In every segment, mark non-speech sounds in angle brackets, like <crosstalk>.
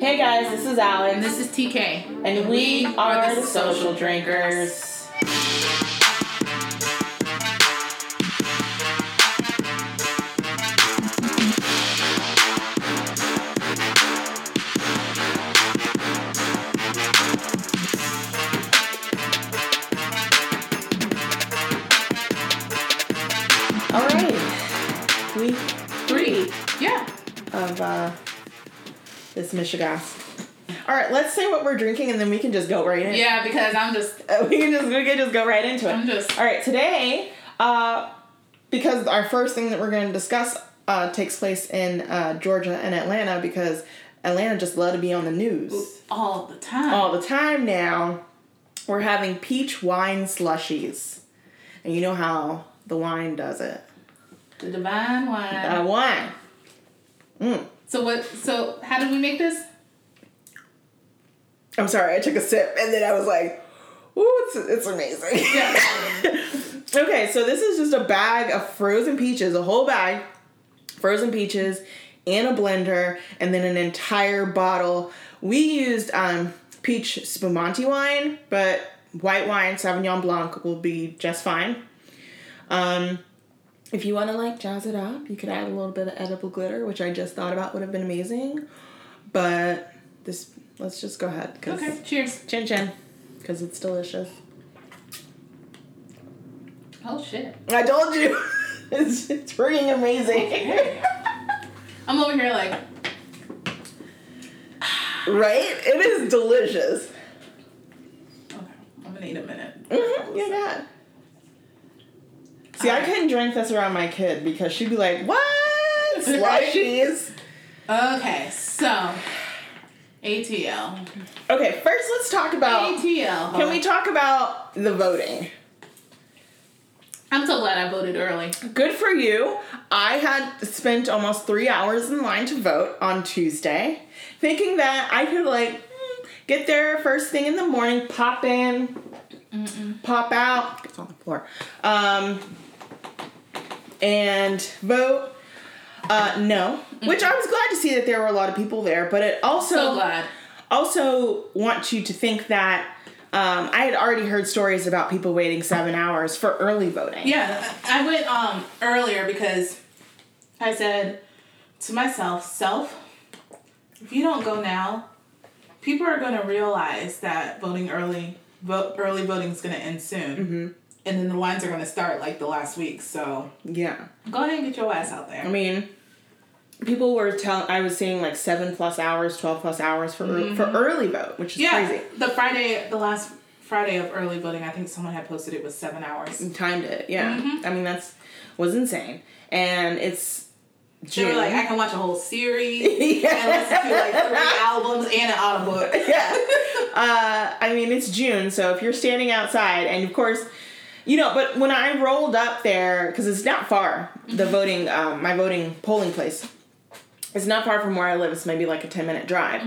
Hey guys, this is Alex. And this is TK. And we are the social drinkers. This Michigas. All right, let's say what we're drinking, and then we can just go right in. Yeah, because I'm just, Uh, <laughs> we can just we can just go right into it. I'm just, All right, today, uh, because our first thing that we're going to discuss uh, takes place in uh, Georgia and Atlanta, because Atlanta just love to be on the news all the time. all the time now. We're having peach wine slushies, and you know how the wine does it. The divine wine. Uh, wine. Mm. So what, so how did we make this? I'm sorry, I took a sip, and then I was like, "Ooh, it's it's amazing." Yeah. <laughs> Okay, so this is just a bag of frozen peaches, a whole bag, frozen peaches in a blender, and then an entire bottle. We used um, peach spumante wine, but white wine, Sauvignon Blanc, will be just fine. Um, if you want to like jazz it up, you could add a little bit of edible glitter, which I just thought about would have been amazing. But this, let's just go ahead. Okay, cheers. Chin chin, because it's delicious. Oh shit. I told you, <laughs> it's, it's freaking amazing. I'm over here like, right? It is delicious. okay, I'm gonna need a minute. Mm-hmm, yeah, yeah. See, I couldn't drink this around my kid because she'd be like, "What <laughs> slushies?" Okay, so, ATL. Okay, first let's talk about. ATL. Can we talk about the voting? I'm so glad I voted early. Good for you. I had spent almost three hours in line to vote on Tuesday, thinking that I could like mm, get there first thing in the morning, pop in, pop out, it's on the floor, um, and vote. Uh, no, which I was glad to see that there were a lot of people there, but it also So glad. also want you to think that um, I had already heard stories about people waiting seven hours for early voting. Yeah, I went um earlier because I said to myself, self, if you don't go now, people are going to realize that voting early, vote early voting is going to end soon, mm-hmm. And then the lines are going to start like the last week. So Yeah. go ahead and get your ass out there. I mean, people were telling. I was seeing like seven plus hours, twelve plus hours for ear- for early vote, which is yeah, crazy. the Friday, the last Friday of early voting, I think someone had posted it was seven hours. Timed it, yeah. I mean, that's was insane, and it's They June. were like, I can watch a whole series <laughs> and listen to like three <laughs> albums and an audiobook. yeah. Uh, I mean, it's June, so if you're standing outside, and of course, you know, but when I rolled up there, because it's not far, the voting, um, my voting polling place, it's not far from where I live. It's maybe like a 10 minute drive.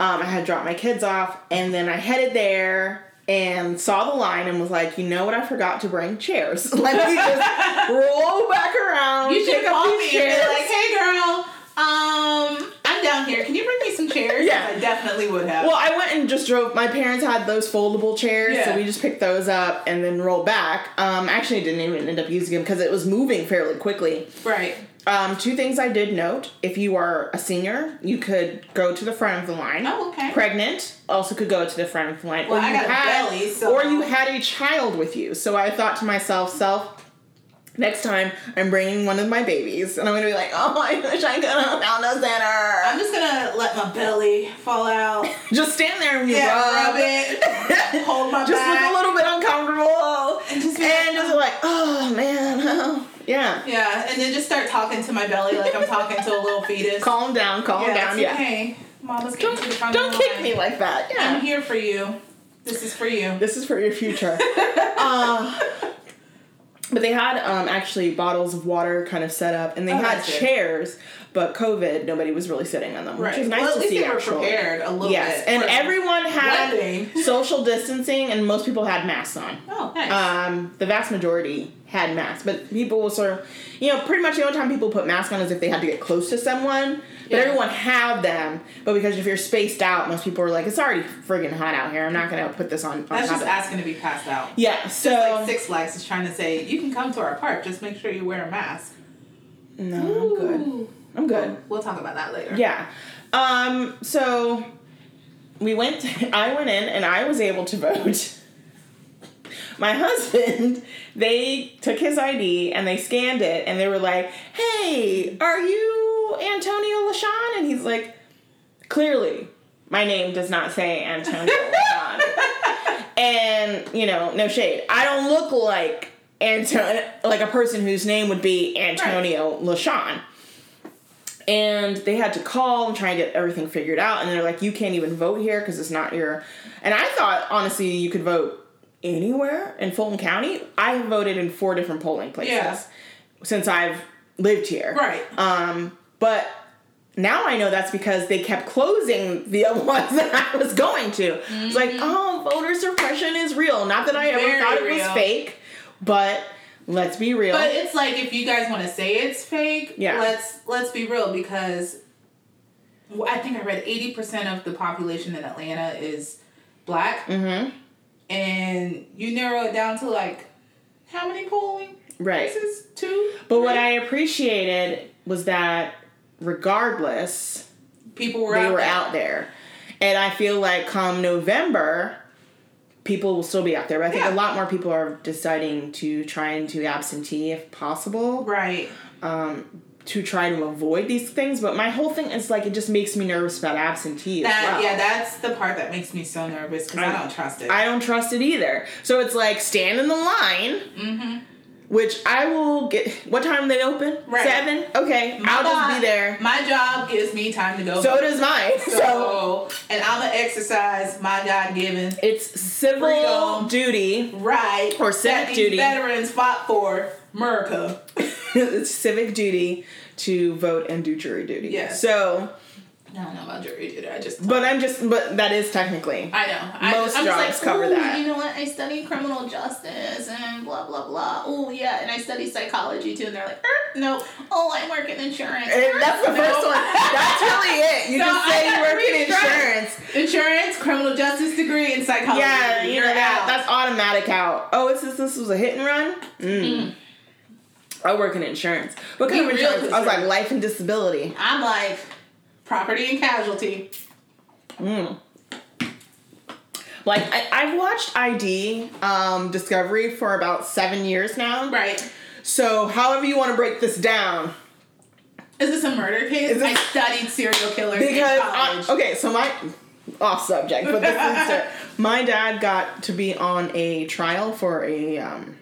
Um, I had dropped my kids off, and then I headed there and saw the line and was like, you know what? I forgot to bring chairs. <laughs> Let me just <laughs> roll back around. You should call me and be like, hey girl, um, down here. Can you bring me some chairs? Yeah. I definitely would have. Well, I went and just drove. My parents had those foldable chairs, so we just picked those up and then rolled back. Um, actually, didn't even end up using them because it was moving fairly quickly. right. Um, two things I did note: if you are a senior, you could go to the front of the line. Oh, okay. Pregnant also could go to the front of the line. Well, I you got a had, belly, so- or you had a child with you. So I thought to myself, self. Next time, I'm bringing one of my babies, and I'm gonna be like, "Oh, I wish I could have found a center." I'm just gonna let my belly fall out. <laughs> just stand there and Yeah, rub, rub it, hold my <laughs> just back. look a little bit uncomfortable, And just be and like, just like, oh man, oh. <laughs> yeah. Yeah, and then just start talking to my belly like I'm talking to a little fetus. Calm down, calm yeah, down, yeah. okay. Mama's getting to the front Don't kick line. me like that. I'm here for you. This is for you. this is for your future. uh, but they had um, actually bottles of water kind of set up, and they Oh, had good. chairs. But COVID, nobody was really sitting on them, which Right. is nice well, at to least see. they were actually. prepared a little Yes, bit. Yes, and everyone had wedding. <laughs> social distancing, and most people had masks on. Oh, nice. Um, the vast majority had masks, but people will sort of, you know, pretty much the only time people put masks on is if they had to get close to someone. But Yeah. everyone had them, but because if you're spaced out, most people are like, it's already friggin' hot out here. I'm not gonna put this on. on That's just of-" asking to be passed out. Yeah, so like Six Flags is trying to say, you can come to our park, just make sure you wear a mask. no, I'm good. I'm good. We'll talk about that later. Yeah. Um, so we went <laughs> I went in and I was able to <laughs> vote. My husband, <laughs> they took his ID and they scanned it and they were like, Hey, are you Antonio LaShawn? And he's like, Clearly, my name does not say Antonio <laughs> LaShawn. and, you know, no shade. I don't look like Antonio like a person whose name would be Antonio LaShawn and they had to call and try and get everything figured out and they're like you can't even vote here because it's not your and i thought honestly you could vote anywhere in fulton county i have voted in four different polling places Yeah. since i've lived here Right. um but now I know that's because they kept closing the <laughs> ones that I was going to. It's like, oh, voter suppression is real. Not that I ever Mm-hmm. Very thought it real. was fake, but let's be real. But it's like if you guys want to say it's fake, Yeah. let's let's be real because I think I read eighty percent of the population in Atlanta is black, mm-hmm. and you narrow it down to like how many polling Right. places? Two. But what I appreciated was that regardless, people were they out were there. out there. And I feel like come November, people will still be out there. But I think Yeah. a lot more people are deciding to try and do absentee if possible Right. um, to try to avoid these things. But my whole thing is like, it just makes me nervous about absentee That as well. yeah, that's the part that makes me so nervous because I, I- don't trust it. I don't trust it either. So it's like, stand in the line. mm-hmm. Which I will get. What time they open? Right. Seven. Okay, I'll just be there. My job gives me time to go. So does mine. <laughs> So, So, and I'm gonna exercise my God given it's civil Freedom. duty. right Or civic duty. veterans fought for America. <laughs> it's civic duty to vote and do jury duty. Yes. So, I don't know about jury duty. I just but I'm just, but that is technically. I know. I, Most I'm jobs just like, cover that." You know what? I study criminal justice and blah blah blah. Oh yeah, and I study psychology too. And they're like, er, no. Oh, I work in insurance. Er, that's the no." first one. That's really it. You <laughs> So just say you work in insurance. Insurance, criminal justice degree, and psychology. Yeah, you You're out. That's automatic out. Oh, it's this. This was a hit and run. Mm. I work in insurance. What kind Be of insurance? I was like life and disability. I'm like property and casualty. Mm. Like I, I've watched ID um, Discovery for about seven years now. Right. So however you want to break this down, Is this a murder case? Is this- I studied serial killers because I, okay, so my off subject, but this is <laughs> my dad got to be on a trial for a um,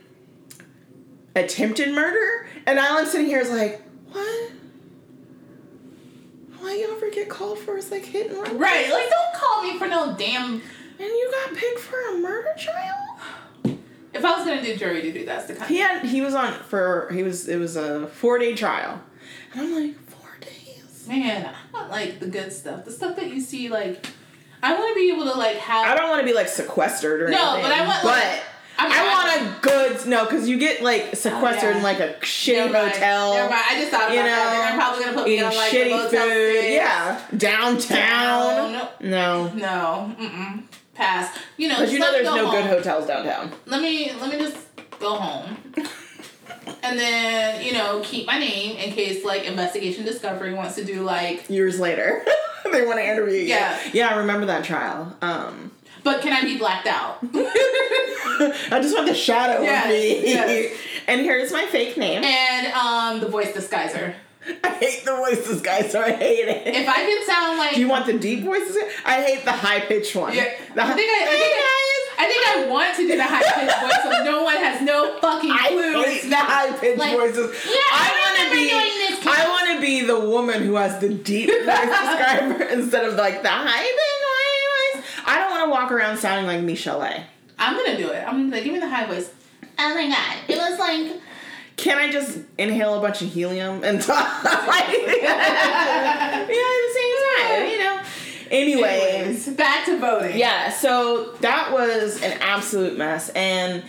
attempted murder, and I'm sitting here is like, what? Why you ever get called for? It's like hit and run. Right, like don't call me for no damn. And you got picked for a murder trial? If I was gonna do jury duty, that's the kind. He had he was on for he was it was a four day trial, and I'm like four days. Man, I want like the good stuff, the stuff that you see. Like, I want to be able to like have. I don't want to be like sequestered or No, anything. but I want, but like- I want a good no because you get like sequestered Oh, yeah. in like a shitty Never hotel. Never mind. I just thought about you that. know, Then they're probably gonna put me on like shitty food. Yeah, downtown. No, No, no, mm-mm. Pass. You know, because you know there's no good hotels downtown. Let me let me just go home. <laughs> And then, you know, keep my name in case like investigation discovery wants to do like Years later, <laughs> they want to interview you. Yeah. yeah. I remember that trial. Um, but can I be blacked out? <laughs> I just want the shadow Yes, of me. yes. And here's my fake name. and um the voice disguiser. <laughs> I hate the voices, guys, so I hate it. If I can sound like Do you want the deep voices? I hate the high pitched one. Yeah, The I think I, I think I, I think I want to do the high pitched voice so no one has no fucking clue. I hate the high pitched Like, voices. yeah, I wanna be. this. I want to be the woman who has the deep voice <laughs> describer instead of like the high pitched voice. I don't want to walk around sounding like Michelle. I'm gonna do it. I'm gonna like, give me the high voice. Oh my god, it was like Can I just inhale a bunch of helium and <laughs> talk? yeah, at the same time, you know. Anyways, Anyways, back to voting. Yeah, so that was an absolute mess. And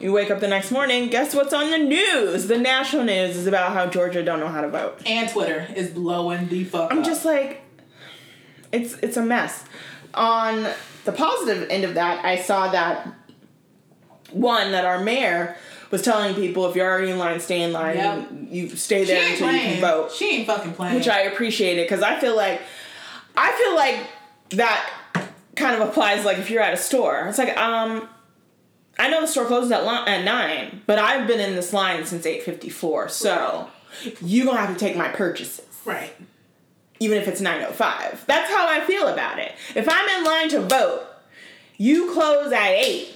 You wake up the next morning, guess what's on the news? The national news is about how Georgia don't know how to vote. And Twitter is blowing the fuck I'm up. just like, it's it's a mess. On the positive end of that, I saw that one that our mayor was telling people if you're already in line, stay in line. Yep. You, you stay there until you can vote, She ain't fucking playing. which I appreciated because I feel like I feel like that kind of applies like if you're at a store. It's like um. I know the store closes at, li- at nine, but I've been in this line since eight fifty four. So you gonna have to take my purchases right. Even if it's 905. That's how I feel about it. If I'm in line to vote, you close at 8.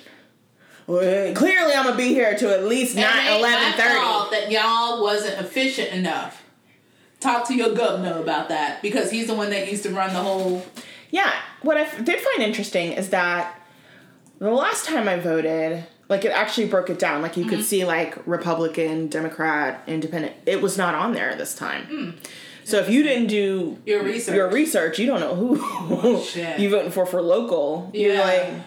Well, clearly I'm going to be here to at least 9 And it ain't my 11:30. fault that y'all wasn't efficient enough. Talk to your governor about that because he's the one that used to run the whole. Yeah, what I f- did find interesting is that the last time I voted, like it actually broke it down. Like you Mm-hmm. could see like Republican, Democrat, Independent. It was not on there this time. So if you didn't do. Your research. your research, you don't know who shit. you voting for for local. You're Yeah.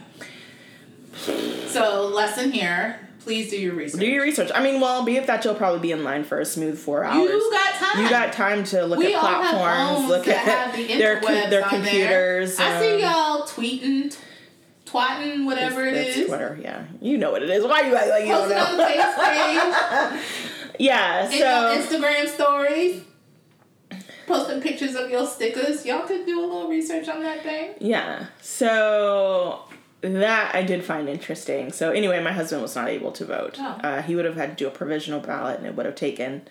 like, So lesson here: please do your research. Do your research. I mean, well, be it that you'll probably be in line for a smooth four hours. You got time. You got time to look We at platforms, look at the <laughs> their their on computers. There. I see um, y'all tweeting, twatting, whatever it it's is. Twitter, yeah. You know what it is. Why are you act like you don't Posting on the know? <laughs> page, yeah. So Instagram stories, posting pictures of your stickers. Y'all could do a little research on that thing. yeah. So that I did find interesting. So anyway, my husband was not able to vote. Oh. Uh, he would have had to do a provisional ballot, and it would have taken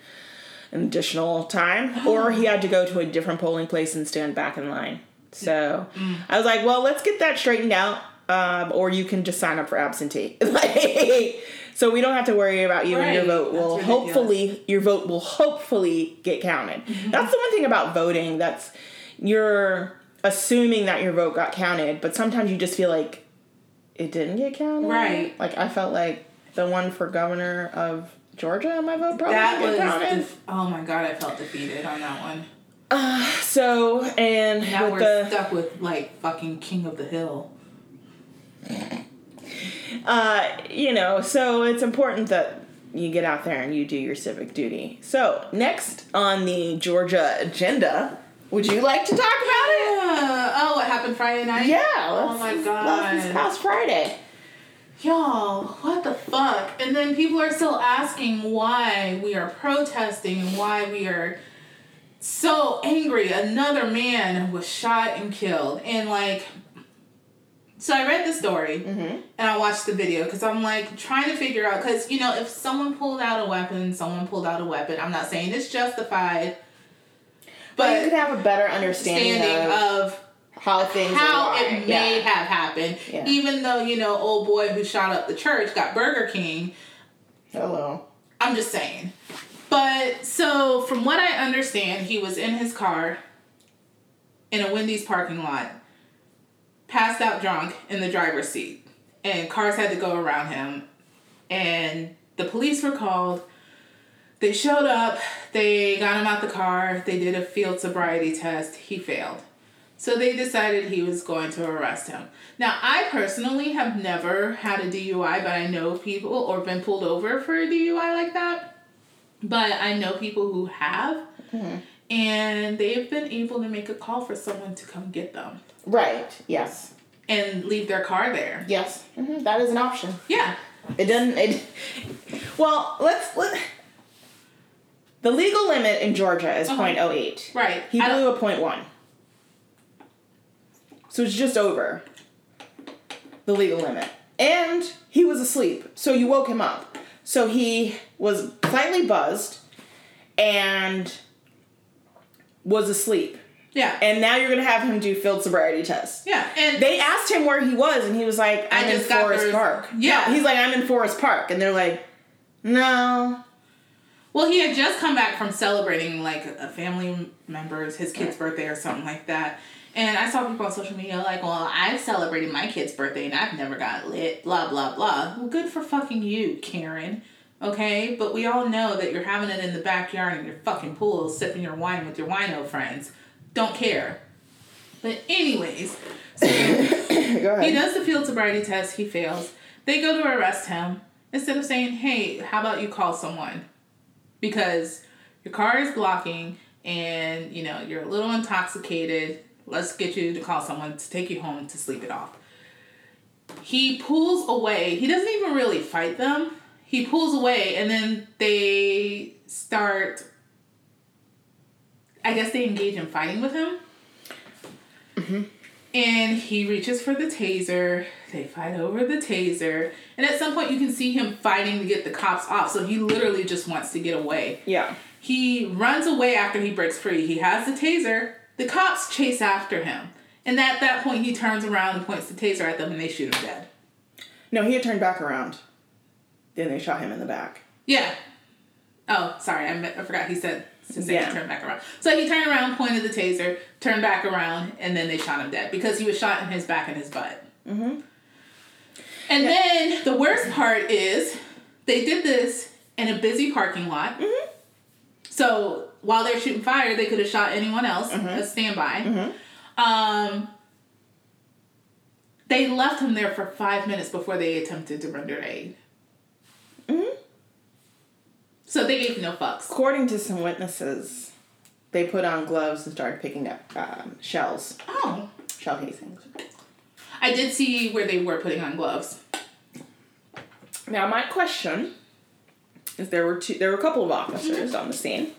an additional time, or he had to go to a different polling place and stand back in line. So Mm. I was like, well, let's get that straightened out, um, or you can just sign up for absentee. <laughs> Like, so we don't have to worry about you and your vote will hopefully your vote will hopefully get counted. Mm-hmm. That's the one thing about voting that's you're assuming that your vote got counted, but sometimes you just feel like it didn't get counted. Right. Like I felt like the one for governor of Georgia, my vote probably That didn't was. get counted. def- oh my god, I felt defeated on that one. <sighs> so and Now we're the stuck with like fucking King of the Hill. Uh, you know, so it's important that you get out there and you do your civic duty. So next on the Georgia agenda, would you like to talk about it? Oh, what happened Friday night? Yeah. Oh my God. This past Friday. Y'all, what the fuck? And then people are still asking why we are protesting and why we are so angry. Another man was shot and killed. And like, so I read the story mm-hmm. and I watched the video because I'm like trying to figure out, because, you know, if someone pulled out a weapon, someone pulled out a weapon. I'm not saying it's justified, But you could have a better understanding standing of, of how things how it may have happened. Yeah. Even though, you know, old boy who shot up the church got Burger King. Hello. I'm just saying. But so from what I understand, he was in his car in a Wendy's parking lot, passed out drunk in the driver's seat. And cars had to go around him. And the police were called. They showed up, they got him out the car, they did a field sobriety test, he failed. So they decided he was going to arrest him. Now, I personally have never had a DUI, but I know people or been pulled over for a DUI like that. But I know people who have, mm-hmm. and they've been able to make a call for someone to come get them Right. Yes. and leave their car there. Yes. hmm That is an option. Yeah. It doesn't. It. Well, let's let. The legal limit in Georgia is Uh-huh. .08. Right. He blew a point one. So it's just over the legal limit. And he was asleep. So you woke him up. So he was slightly buzzed and was asleep. Yeah. And now you're gonna have him do field sobriety tests. yeah. And They asked him where he was, and he was like, "I'm in Forest Park." Yeah. No, he's like, "I'm in Forest Park," and they're like, "No." Well, he had just come back from celebrating like a family member's his kid's birthday or something like that. And I saw people on social media like, "Well, I've celebrated my kid's birthday and I've never got lit." Blah blah blah. Well, good for fucking you, Karen. Okay, but we all know that you're having it in the backyard in your fucking pool, sipping your wine with your wino friends. Don't care. But anyways, so <coughs> Go ahead. he does the field sobriety test. He fails. They go to arrest him. instead of saying, "Hey, how about you call someone?" Because your car is blocking and, you know, you're a little intoxicated. Let's get you to call someone to take you home to sleep it off. He pulls away. He doesn't even really fight them. He pulls away and then they start I guess they engage in fighting with him. Mm-hmm. And he reaches for the taser. They fight over the taser. And at some point, you can see him fighting to get the cops off. So he literally just wants to get away. Yeah. He runs away after he breaks free. He has the taser. The cops chase after him. And at that point, he turns around and points the taser at them and they shoot him dead. No, he had turned back around. Then they shot him in the back. Yeah. Oh, sorry. I, me- I forgot he said to say Yeah. he turned back around. So he turned around, pointed the taser, turned back around, and then they shot him dead because he was shot in his back and his butt. Mm-hmm. And then the worst part is they did this in a busy parking lot. Mm-hmm. So while they're shooting fire, they could have shot anyone else, a standby. Mm-hmm. Um, they left him there for five minutes before they attempted to render aid. Mm-hmm. So they gave no fucks. According to some witnesses, they put on gloves and started picking up um, shells, Oh. shell casings. I did see where they were putting on gloves. Now, my question is: there were two, there were a couple of officers on the scene.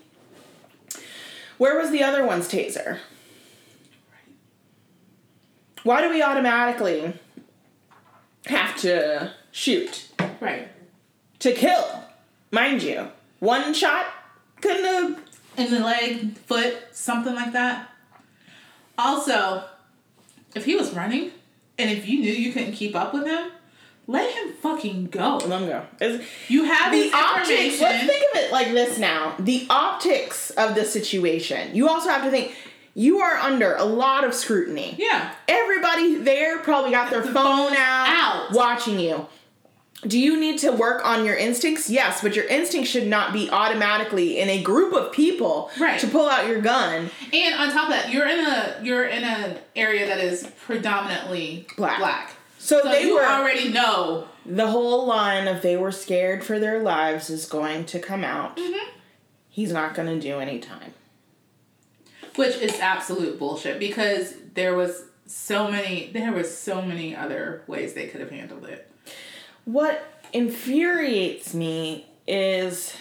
Where was the other one's taser? Why do we automatically have to shoot Right. to kill? Mind you, one shot couldn't have. In the leg, foot, something like that. Also, if he was running and if you knew you couldn't keep up with him, let him fucking go. Let him go. Is- You have the optics let's think of it like this now the optics of the situation you also have to think you are under a lot of scrutiny yeah. everybody there probably got their The phone phone's out, out. watching you do you need to work on your instincts yes but your instincts should not be automatically in a group of people Right. to pull out your gun And on top of that, you're in a you're in an area that is predominantly Black. black. so, So they you were already know. the whole line of they were scared for their lives is going to come out Mm-hmm. he's not going to do any time Which is absolute bullshit because there was so many there was so many other ways they could have handled it. What infuriates me is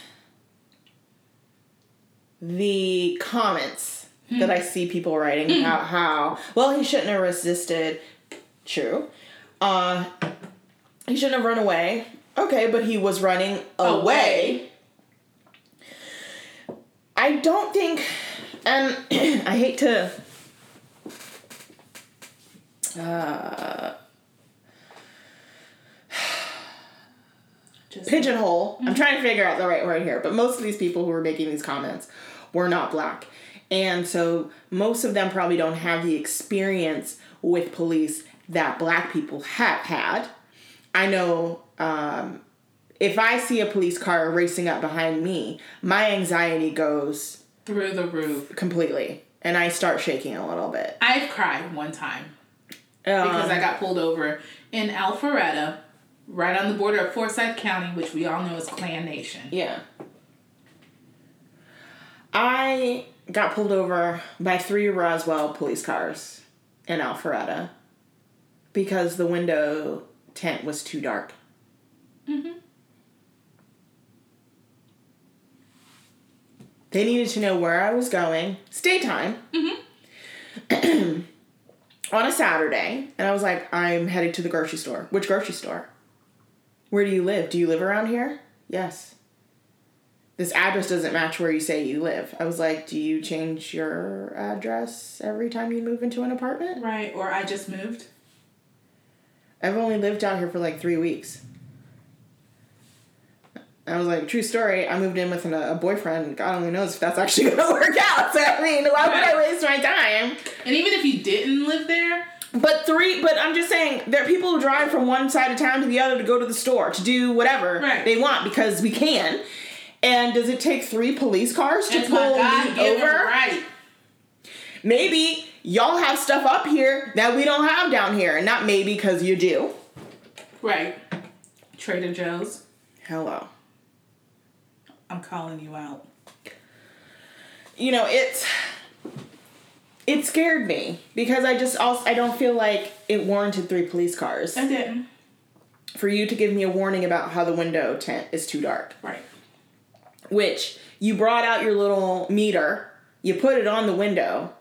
the comments that I see people writing about how, well, he shouldn't have resisted. True. Uh, he shouldn't have run away. Okay, but he was running away. I don't think, and <clears throat> I hate to. Uh, Just pigeonhole. I'm trying to figure out the right word here, but most of these people who were making these comments were not black. And so most of them probably don't have the experience with police that black people have had. I know um, if I see a police car racing up behind me, my anxiety goes through the roof. completely and I start shaking a little bit. I've cried one time because Um, I got pulled over in Alpharetta, right on the border of Forsyth County, which we all know is Klan Nation. Yeah. I got pulled over by three Roswell police cars in Alpharetta because the window tent was too dark. Mm-hmm. They needed to know where I was going. It's daytime. Mm-hmm. <clears throat> on a Saturday, and I was like, I'm headed to the grocery store. Which grocery store? Where do you live? Do you live around here? Yes. This address doesn't match where you say you live. I was like, Do you change your address every time you move into an apartment? Right, or I just moved. I've only lived out here for like three weeks. I was like, true story. I moved in with an, a boyfriend. God only knows if that's actually <laughs> gonna work out. So I mean, why would I waste my time? And even if you didn't live there, But three, but I'm just saying, there are people who drive from one side of town to the other to go to the store to do whatever Right. they want because we can. And does it take three police cars to it's pull me over? right. Maybe y'all have stuff up here that we don't have down here, and not maybe because you do. Right. Trader Joe's. Hello. I'm calling you out. You know, it's it scared me because I just also I don't feel like it warranted three police cars I didn't. for you to give me a warning about how the window tent is too dark. Right. Which you brought out your little meter, you put it on the window.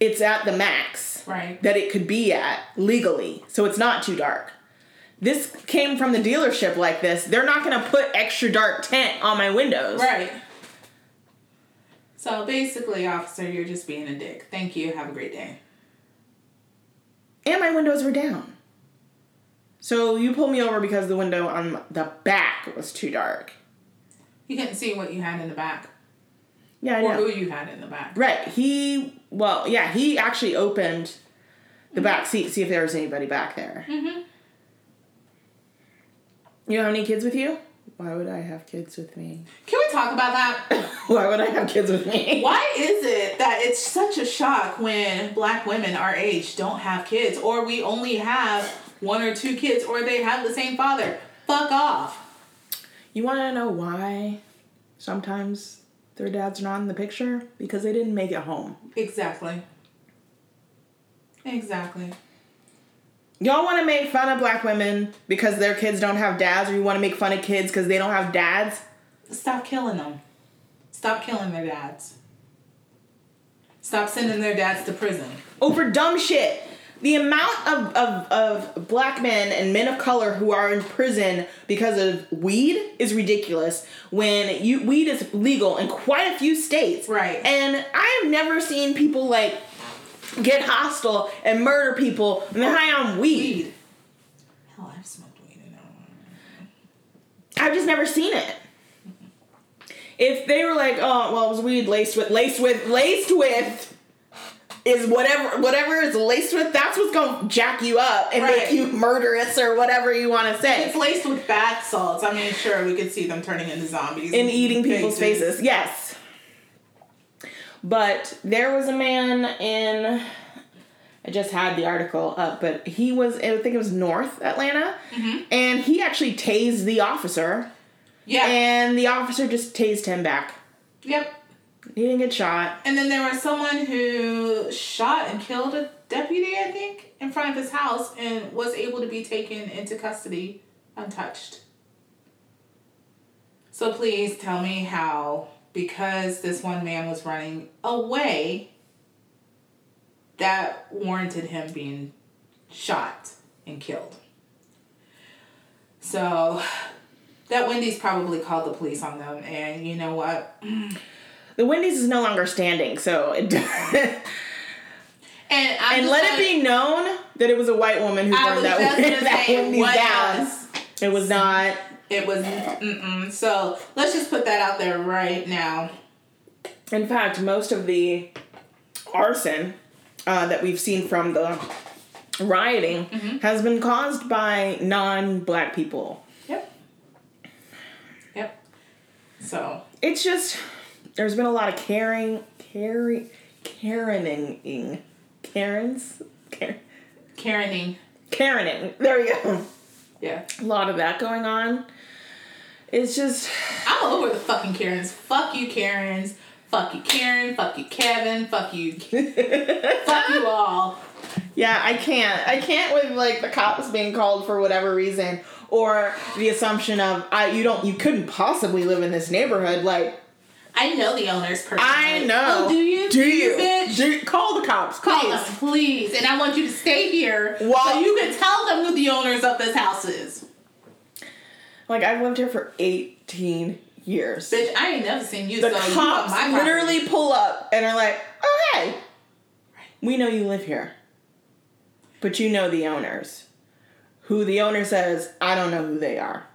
It's at the max Right. that it could be at legally, so it's not too dark. This came from the dealership like this. They're not gonna put extra dark tent on my windows. Right. So basically, officer, you're just being a dick. Thank you. Have a great day. And my windows were down. So you pulled me over because the window on the back was too dark. You couldn't see what you had in the back Yeah, I or know. who you had in the back. Right. He well, yeah, he actually opened the back seat to see if there was anybody back there. Mm-hmm. You know how many kids with you? Why would I have kids with me? Can we talk about that? <laughs> Why would I have kids with me? <laughs> Why is it that it's such a shock when black women our age don't have kids, or we only have one or two kids, or they have the same father? Fuck off. You want to know why sometimes their dads are not in the picture? Because they didn't make it home. Exactly. Exactly. Y'all want to make fun of black women because their kids don't have dads, or you want to make fun of kids because they don't have dads? Stop killing them. Stop killing their dads. Stop sending their dads to prison. over dumb shit. The amount of, of, of black men and men of color who are in prison because of weed is ridiculous. When you weed is legal in quite a few states, Right. And I have never seen people like get hostile and murder people when they're high on weed. Weed. Hell, I've smoked weed and I don't I've just never seen it. If they were like, oh well, it was weed laced with laced with laced with is whatever whatever is laced with, that's what's gonna jack you up and Right. make you murderous or whatever you want to say. It's laced with bath salts. I mean, sure, we could see them turning into zombies in eating people's faces. Yes. But there was a man in I just had the article up, but he was I think it was North Atlanta mm-hmm. and he actually tased the officer Yeah. and the officer just tased him back. yep. He didn't get shot. And then there was someone who shot and killed a deputy, I think, in front of his house and was able to be taken into custody untouched. So please tell me how, because this one man was running away, that warranted him being shot and killed. So that Wendy's probably called the police on them, and you know what? <clears throat> The Wendy's is no longer standing, so it <laughs> And, and let it be known that it was a white woman who burned that, <laughs> that Wendy's down. It was not. It was mm-mm. So let's just put that out there right now. In fact, most of the arson uh, that we've seen from the rioting Mm-hmm. has been caused by non-black people. Yep. Yep. So It's just there's been a lot of caring, caring, Karening, Karens, Karen, Karening. Karening. There we go. Yeah. A lot of that going on. It's just I'm over the fucking Karens. Fuck you, Karens. Fuck you, Karen. Fuck you, Kevin. Fuck you. <laughs> fuck you all. Yeah, I can't. I can't with like the cops being called for whatever reason, or the assumption of I you don't you couldn't possibly live in this neighborhood. Like I know the owners personally. I know. Oh, do you? Do you? bitch? Do call the cops, Call please. them, please. And I want you to stay here While- so you can tell them who the owners of this house is. Like I've lived here for eighteen years. Bitch, I ain't never seen you, the so you cops my literally pull up and are like, "Oh hey, we know you live here, but you know the owners." Who the owner says, "I don't know who they are."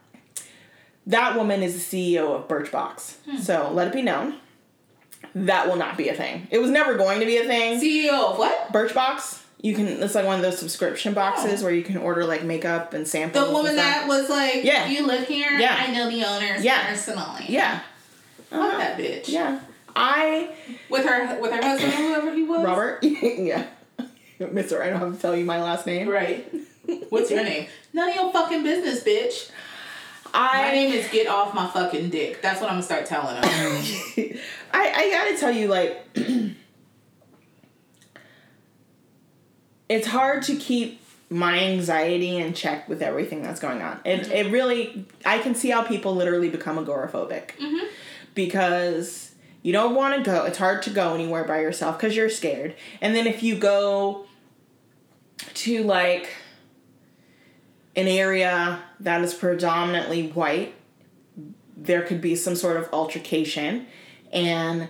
That woman is the CEO of Birchbox, Hmm. so let it be known that will not be a thing. It was never going to be a thing. CEO of what? Birchbox, you can. It's like one of those subscription boxes Oh. where you can order like makeup and samples. The woman that was like, Yeah. you live here? Yeah. I know the owners Yeah. personally. Yeah. Fuck Uh-huh. that bitch. Yeah. I With her with her husband or whoever he was? Robert. <laughs> yeah. <laughs> Mister, I don't have to tell you my last name. Right. What's your <laughs> name? None of your fucking business, bitch. I My name is Get Off My Fucking Dick. That's what I'm gonna start telling them. <laughs> I, I gotta tell you, like, <clears throat> it's hard to keep my anxiety in check with everything that's going on. It, mm-hmm. it really, I can see how people literally become agoraphobic mm-hmm. because you don't want to go. It's hard to go anywhere by yourself because you're scared. And then if you go to like an area that is predominantly white, there could be some sort of altercation and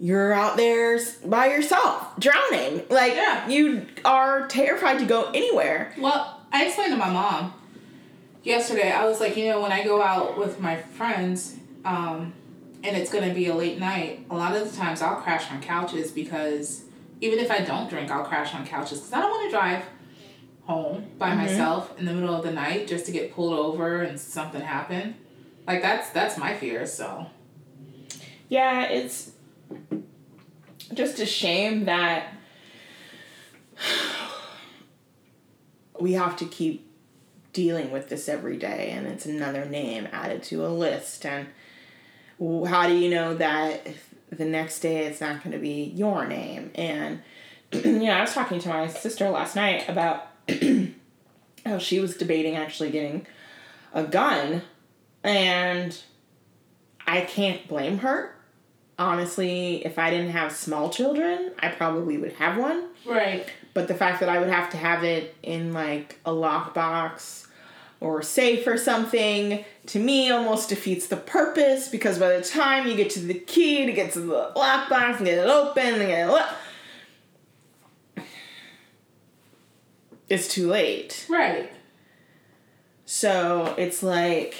you're out there by yourself drowning like Yeah. you are terrified to go anywhere Well, I explained to my mom yesterday. I was like, you know, when I go out with my friends, um, and it's gonna be a late night, a lot of the times I'll crash on couches because even if I don't drink, I'll crash on couches because I don't want to drive home by mm-hmm. myself in the middle of the night just to get pulled over and something happen. Like that's that's my fear. So yeah it's just a shame that <sighs> we have to keep dealing with this every day and it's another name added to a list and how do you know that the next day it's not going to be your name and <clears throat> you know i was talking to my sister last night about <clears throat> how she was debating actually getting a gun and i can't blame her. Honestly if i didn't have small children i probably would have one. Right, but the fact that I would have to have it in like a lockbox or safe or something to me almost defeats the purpose because by the time you get to the key to get to the lockbox and get it open and get it lo- it's too late. right. So it's like,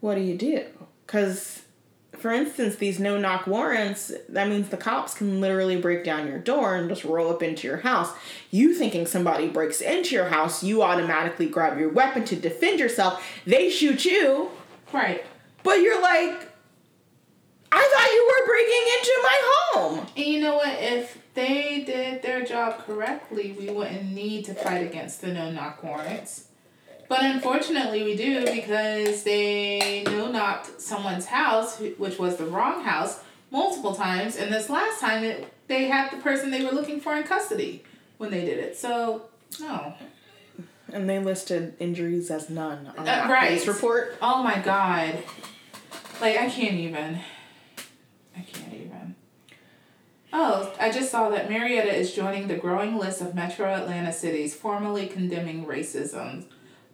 what do you do? Because, for instance, these no knock warrants, that means the cops can literally break down your door and just roll up into your house. You thinking somebody breaks into your house, you automatically grab your weapon to defend yourself. They shoot you, Right. but you're like, I thought you were breaking into my home. And you know what? If they did their job correctly, we wouldn't need to fight against the no knock warrants. But unfortunately, we do because they no knocked someone's house, which was the wrong house, multiple times. And this last time, it, they had the person they were looking for in custody when they did it. So, no. And they listed injuries as none on Uh, that right. police report. Oh my god. Like, I can't even. I can't even. Oh, I just saw that Marietta is joining the growing list of metro Atlanta cities formally condemning racism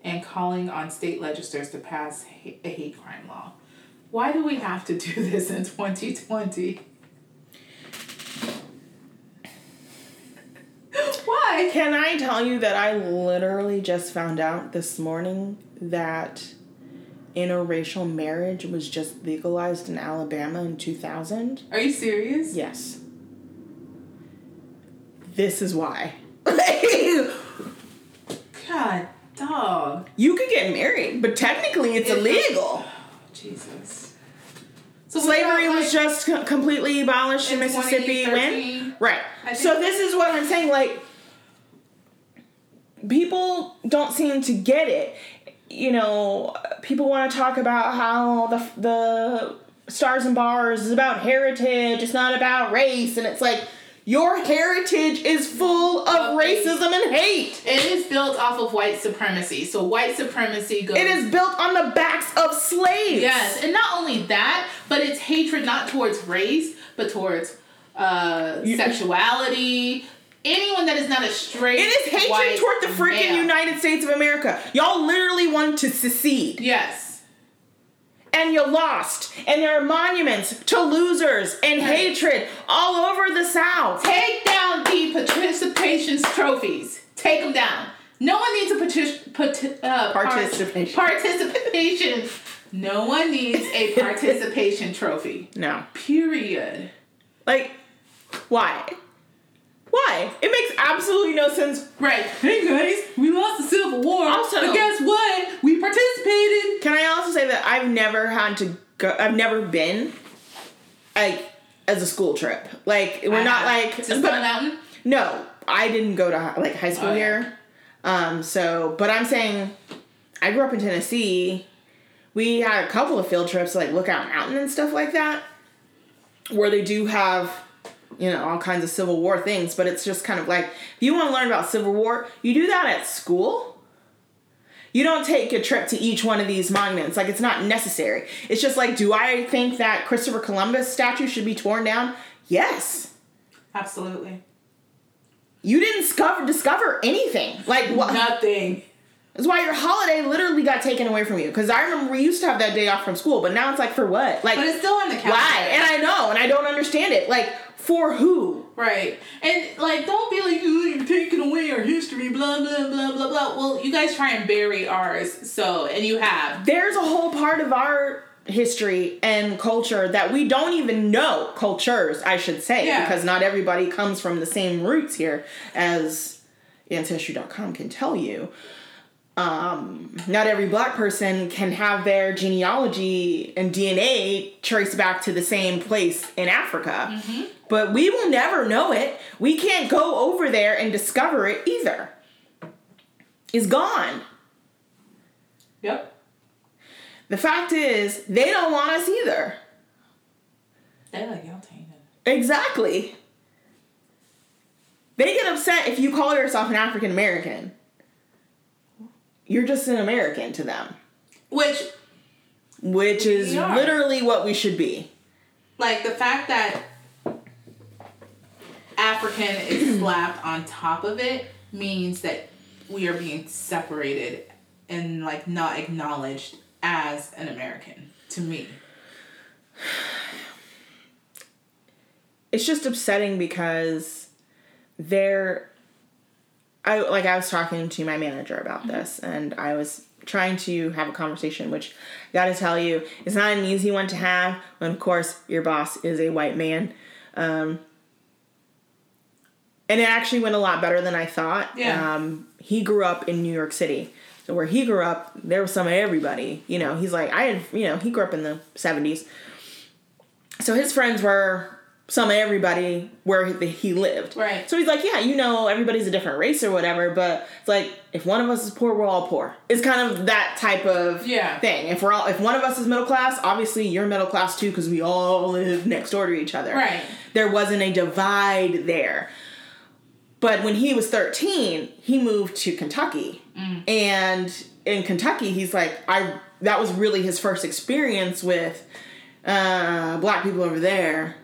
and calling on state legislators to pass a hate crime law. Why do we have to do this in 2020? Why? Can I tell you that I literally just found out this morning that interracial marriage was just legalized in Alabama in 2000? Are you serious? Yes. This is why. God, dog. you could get married, but technically it's illegal. Oh, Jesus. So Slavery was like, just co- completely abolished in in Mississippi when Right. So this is what I'm saying. Like, people don't seem to get it. You know, people want to talk about how the the stars and bars is about heritage. It's not about race, and it's like your heritage is full of racism and hate. It is built off of white supremacy. So white supremacy goes. It is built on the backs of slaves. Yes, and not only that, but it's hatred not towards race, but towards uh, You- sexuality. Anyone that is not a straight. It is hatred toward the freaking male. United States of America. Y'all literally want to secede. Yes. And you lost. And there are monuments to losers and hatred all over the South. Take down the participation trophies. Take them down. No one needs a partic- uh, Participation. participation. No one needs a <laughs> participation trophy. No. Period. Like, why? Why? It makes absolutely no sense. Right. Hey guys, we lost the Civil War. Also- but guess what? We participated. Can I also say that I've never had to go, I've never been, like, as a school trip. Like, we're I not have. like, to Stone Mountain. no, I didn't go to, like, high school Oh, yeah. here. Um, so, but I'm saying, I grew up in Tennessee. We had a couple of field trips to like Lookout Mountain and stuff like that, where they do have, you know, all kinds of Civil War things. But it's just kind of like if you want to learn about Civil War, you do that at school. You don't take a trip to each one of these monuments. Like it's not necessary. It's just like, do I think that Christopher Columbus statue should be torn down? Yes. Absolutely. You didn't discover discover anything. Like what? Nothing. That's why your holiday literally got taken away from you. Because I remember we used to have that day off from school, but now it's like for what? Like But it's still on the calendar. why? And I know, and I don't understand it. Like for who? Right. And like don't be like, "Ooh, you're taking away our history, blah blah blah blah blah. Well, you guys try and bury ours, so and you have. There's a whole part of our history and culture that we don't even know. Cultures, I should say, Yeah. because not everybody comes from the same roots here as ancestry.com can tell you. Um, not every black person can have their genealogy and DNA traced back to the same place in Africa. But we will never know it. We can't go over there and discover it either. It's gone. Yep. The fact is, they don't want us either. They like y'all tainted. Exactly. They get upset if you call yourself an African American. You're just an American to them, Which which is literally what we should be. like the fact that African is <clears throat> slapped on top of it means that we are being separated and like not acknowledged as an American to me. It's just upsetting because they're I like I was talking to my manager about this and I was trying to have a conversation which I got to tell you it's not an easy one to have when of course your boss is a white man um and it actually went a lot better than I thought Yeah. um he grew up in New York City so where he grew up there was some of everybody you know he's like I had you know he grew up in the 70s so his friends were some of everybody where he he lived. Right. So he's like, yeah, you know, everybody's a different race or whatever, but it's like if one of us is poor, we're all poor. It's kind of that type of Yeah. thing. If we're all, if one of us is middle class, obviously you're middle class too because we all live next door to each other. Right. There wasn't a divide there. But when he was 13, he moved to Kentucky. And in Kentucky, he's like, I that was really his first experience with uh, black people over there,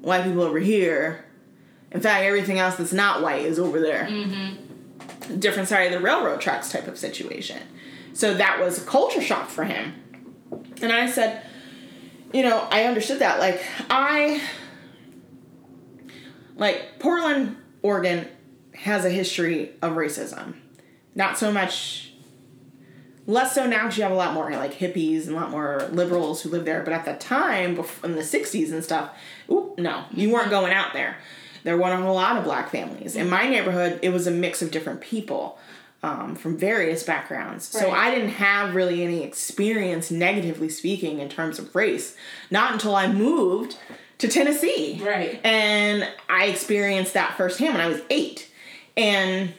white people over here. In fact, everything else that's not white is over there. Mm-hmm. Different side of the railroad tracks type of situation. So that was a culture shock for him. And I said, you know, I understood that. Like, I, like, Portland, Oregon has a history of racism. Not so much, less so now because you have a lot more like hippies and a lot more liberals who live there. But at the time, in the 60s and stuff, ooh, no, you weren't going out there. There weren't a lot of black families. In my neighborhood, it was a mix of different people. Um, from various backgrounds. So I didn't have really any experience, negatively speaking, in terms of race. Not until I moved to Tennessee. Right. And I experienced that firsthand when I was eight. And,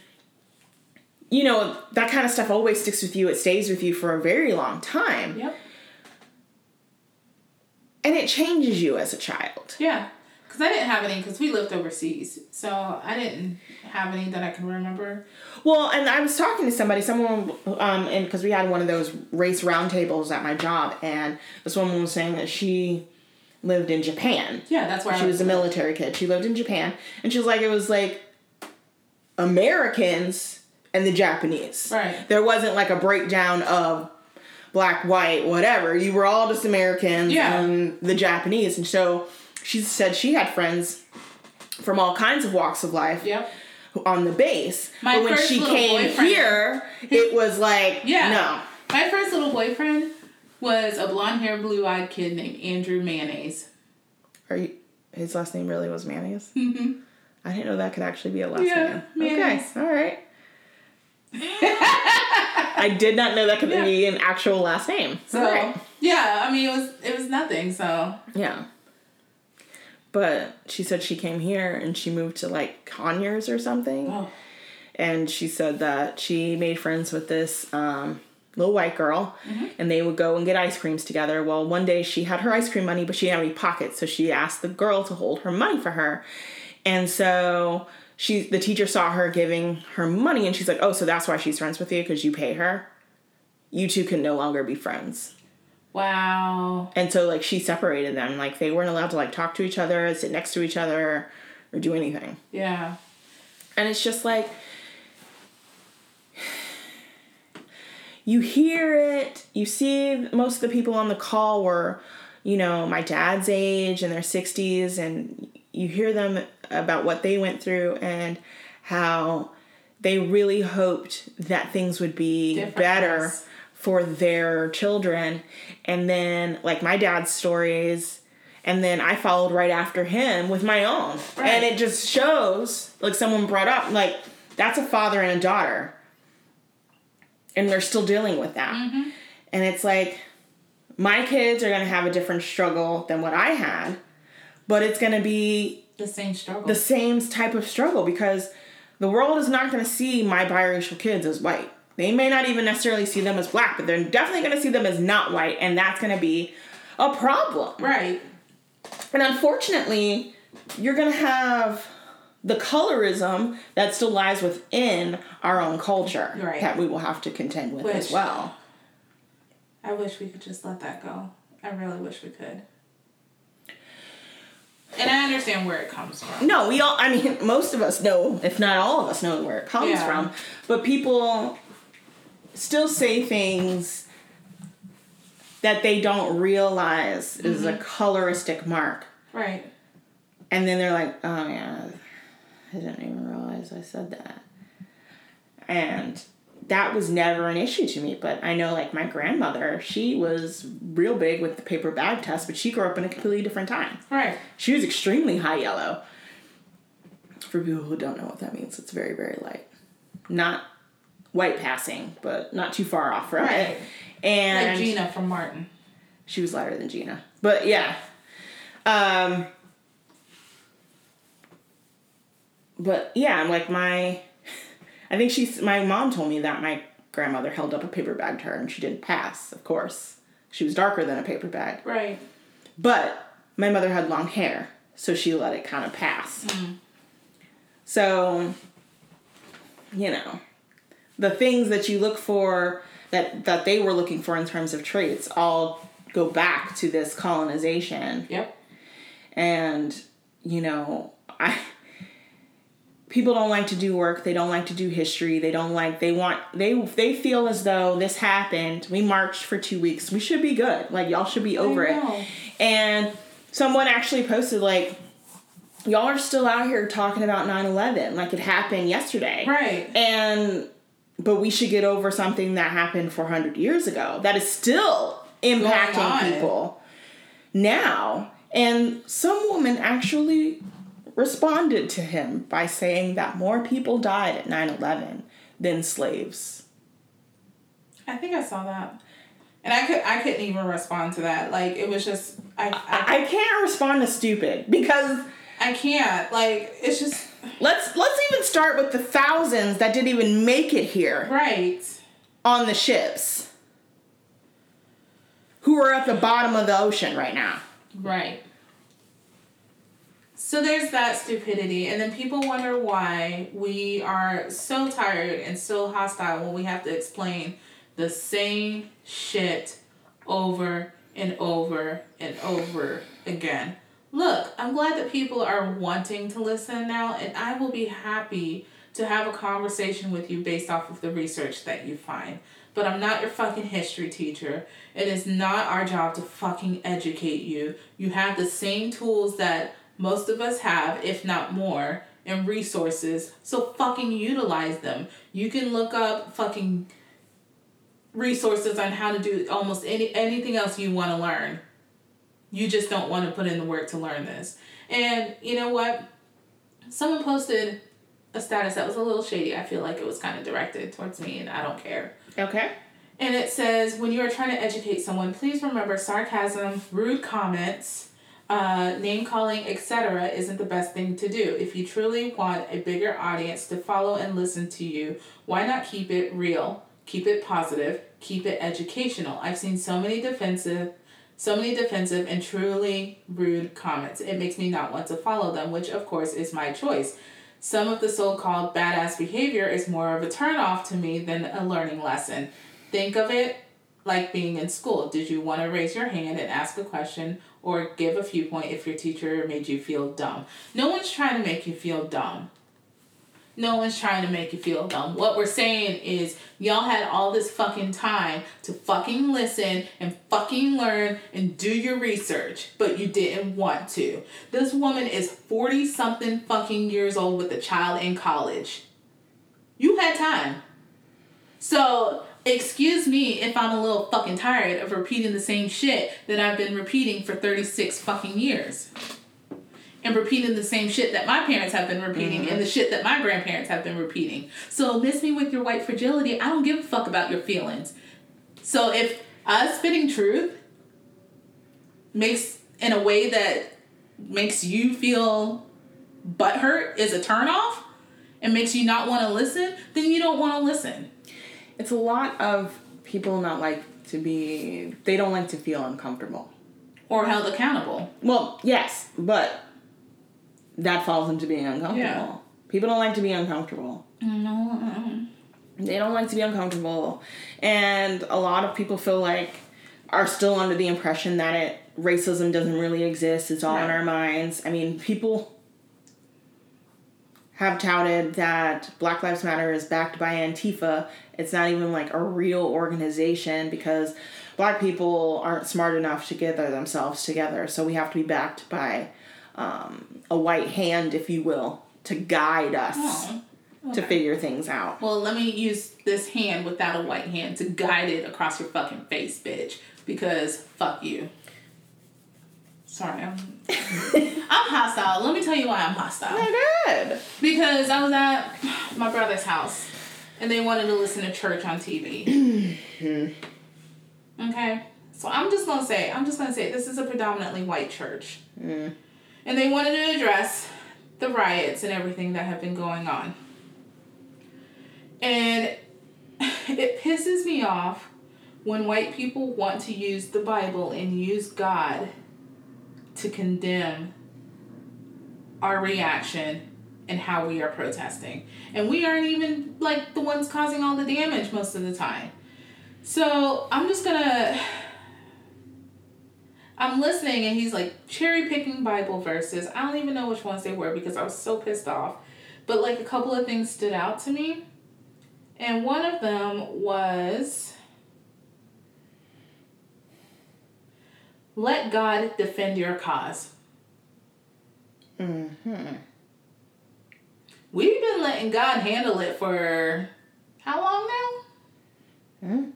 you know, that kind of stuff always sticks with you. It stays with you for a very long time. Yep. And it changes you as a child. Yeah. Because I didn't have any, because we lived overseas. So I didn't have any that I can remember. Well, and I was talking to somebody, someone, um, and because we had one of those race roundtables at my job, and this woman was saying that she lived in Japan. Yeah, that's where She I was a military kid. She lived in Japan, and she was like, it was like Americans and the Japanese. Right. There wasn't like a breakdown of black, white, whatever. You were all just Americans Yeah. and the Japanese, and so she said she had friends from all kinds of walks of life Yep. on the base. My but when first she came boyfriend- here, it was like Yeah. no. My first little boyfriend was a blonde haired, blue eyed kid named Andrew Mayonnaise. Are you? His last name really was mayonnaise. Mm-hmm. I didn't know that could actually be a last Yeah, name. mayonnaise. Okay, all right. I did not know that could Yeah. be an actual last name. So right. yeah, I mean it was it was nothing. So Yeah. But she said she came here and she moved to like Conyers or something. oh, and she said that she made friends with this um, little white girl, and they would go and get ice creams together. Well, one day she had her ice cream money, but she didn't have any pockets, so she asked the girl to hold her money for her. And so she, the teacher saw her giving her money, and she's like, "Oh, so that's why she's friends with you because you pay her. You two can no longer be friends." Wow. And so like she separated them, like they weren't allowed to like talk to each other, sit next to each other, or do anything. Yeah. And it's just like you hear it, you see most of the people on the call were, you know, my dad's age in their 60s, and you hear them about what they went through and how they really hoped that things would be Different, better yes. for their children. And then, like, my dad's stories. And then I followed right after him with my own. Right. And it just shows, like someone brought up, like, that's a father and a daughter. And they're still dealing with that. Mm-hmm. And it's like, my kids are going to have a different struggle than what I had, but it's going to be The same struggle. the same type of struggle because the world is not going to see my biracial kids as white. They may not even necessarily see them as black, but they're definitely going to see them as not white, and that's going to be a problem. right. And unfortunately, you're going to have the colorism that still lies within our own culture Right. that we will have to contend with as well. I wish we could just let that go. I really wish we could. And I understand where it comes from. No, we all, I mean, <laughs> most of us know, if not all of us know where it comes Yeah. from, but people still say things that they don't realize is a mm-hmm. coloristic mark. Right. And then they're like, oh yeah, I didn't even realize I said that. And that was never an issue to me, but I know like my grandmother, she was real big with the paper bag test, but she grew up in a completely different time. Right. She was extremely high yellow. For people who don't know what that means, it's very, very light. Not white passing, but not too far off from Right. it. And Like Gina from Martin. she was lighter than Gina. But yeah. Um But yeah, I'm like my I think she's my mom told me that my grandmother held up a paper bag to her and she didn't pass, of course. She was darker than a paper bag. Right. But my mother had long hair, so she let it kind of pass. Mm-hmm. So, you know, the things that you look for that that they were looking for in terms of traits all go back to this colonization Yep. and you know i people don't like to do work they don't like to do history they don't like they want they they feel as though this happened we marched for two weeks we should be good like y'all should be over it. and someone actually posted like y'all are still out here talking about 9-11 like it happened yesterday. Right. and but we should get over something that happened 400 years ago that is still impacting people now. And some woman actually responded to him by saying that more people died at 9-11 than slaves I think I saw that. And I could I couldn't even respond to that. Like it was just I I, i can't respond to stupid because I can't. Like it's just let's let's even start with the thousands that didn't even make it here right. on the ships who are at the bottom of the ocean right now Right. So there's that stupidity, and then people wonder why we are so tired and so hostile when we have to explain the same shit over and over and over again. Look, I'm glad that people are wanting to listen now, and I will be happy to have a conversation with you based off of the research that you find. But I'm not your fucking history teacher. It is not our job to fucking educate you. You have the same tools that most of us have, if not more, and resources. So fucking utilize them. You can look up fucking resources on how to do almost any anything else you want to learn. You just don't want to put in the work to learn this. And you know what? Someone posted a status that was a little shady. I feel like it was kind of directed towards me, and I don't care. okay And it says, when you are trying to educate someone, please remember sarcasm, rude comments, uh, name calling, etc., isn't the best thing to do. If you truly want a bigger audience to follow and listen to you, why not keep it real? Keep it positive. Keep it educational. I've seen so many defensive so many defensive and truly rude comments. It makes me not want to follow them, which of course is my choice. Some of the so called badass behavior is more of a turnoff to me than a learning lesson. Think of it like being in school. Did you want to raise your hand and ask a question or give a few point if your teacher made you feel dumb? No one's trying to make you feel dumb. No one's trying to make you feel dumb. What we're saying is, y'all had all this fucking time to fucking listen and fucking learn and do your research, but you didn't want to. This woman is 40 something fucking years old with a child in college. You had time. So, excuse me if I'm a little fucking tired of repeating the same shit that I've been repeating for 36 fucking years and repeating the same shit that my parents have been repeating mm-hmm. and the shit that my grandparents have been repeating. So miss me with your white fragility. I don't give a fuck about your feelings. So if us spitting truth makes in a way that makes you feel butthurt is a turnoff and makes you not want to listen, then you don't want to listen. It's a lot of people not like to be they don't like to feel uncomfortable or held accountable. Well, yes, but that falls into being uncomfortable. Yeah. People don't like to be uncomfortable. No. They don't like to be uncomfortable. And a lot of people feel like are still under the impression that it racism doesn't really exist. It's all in our minds. I mean, people have touted that Black Lives Matter is backed by Antifa. It's not even like a real organization because black people aren't smart enough to gather themselves together. So we have to be backed by um, a white hand, if you will, to guide us oh, okay. to figure things out. Well, let me use this hand without a white hand to guide it across your fucking face, bitch. Because fuck you. Sorry, I'm <laughs> I'm hostile. Let me tell you why I'm hostile. good. Because I was at my brother's house and they wanted to listen to church on TV. <clears throat> okay? So I'm just gonna say, I'm just gonna say this is a predominantly white church. Mm and they wanted to address the riots and everything that have been going on. And <sighs> it pisses me off when white people want to use the Bible and use God to condemn our reaction and how we are protesting. And we aren't even like the ones causing all the damage most of the time. So I'm just gonna I'm listening and he's like cherry picking Bible verses. I don't even know which ones they were because I was so pissed off. But like a couple of things stood out to me. And one of them was let God defend your cause. Mhm. We've been letting God handle it for how long now? Hmm?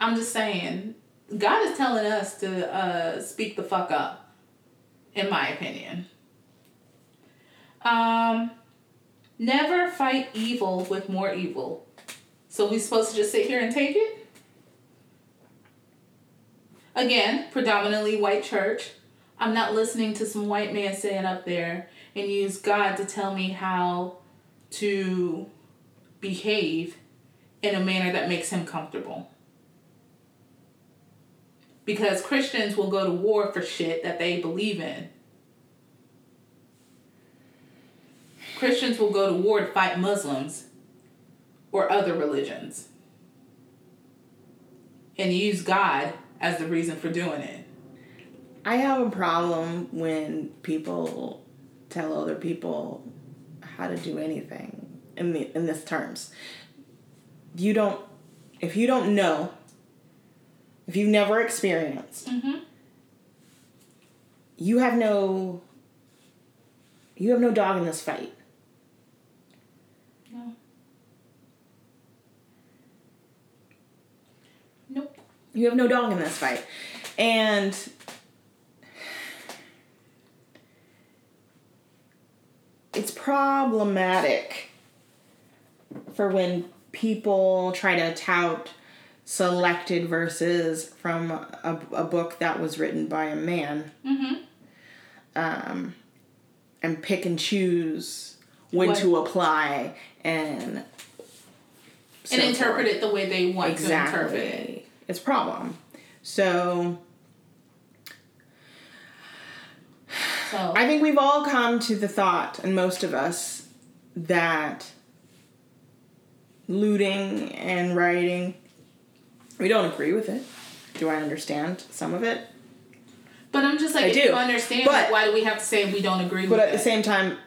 I'm just saying God is telling us to uh, speak the fuck up, in my opinion. Um, never fight evil with more evil. So we supposed to just sit here and take it? Again, predominantly white church. I'm not listening to some white man sitting up there and use God to tell me how to behave in a manner that makes him comfortable because Christians will go to war for shit that they believe in. Christians will go to war to fight Muslims or other religions and use God as the reason for doing it. I have a problem when people tell other people how to do anything in the in this terms. You don't if you don't know if you've never experienced, mm-hmm. you have no you have no dog in this fight. No. Nope. You have no dog in this fight. And it's problematic for when people try to tout selected verses from a, a book that was written by a man. Mm-hmm. Um, and pick and choose when what? to apply and and interpret forth. it the way they want to interpret it. It's a problem. So So I think we've all come to the thought, and most of us, that looting and rioting, we don't agree with it. Do I understand some of it? But I'm just like, I do, you understand, but- why do we have to say we don't agree But at the same time,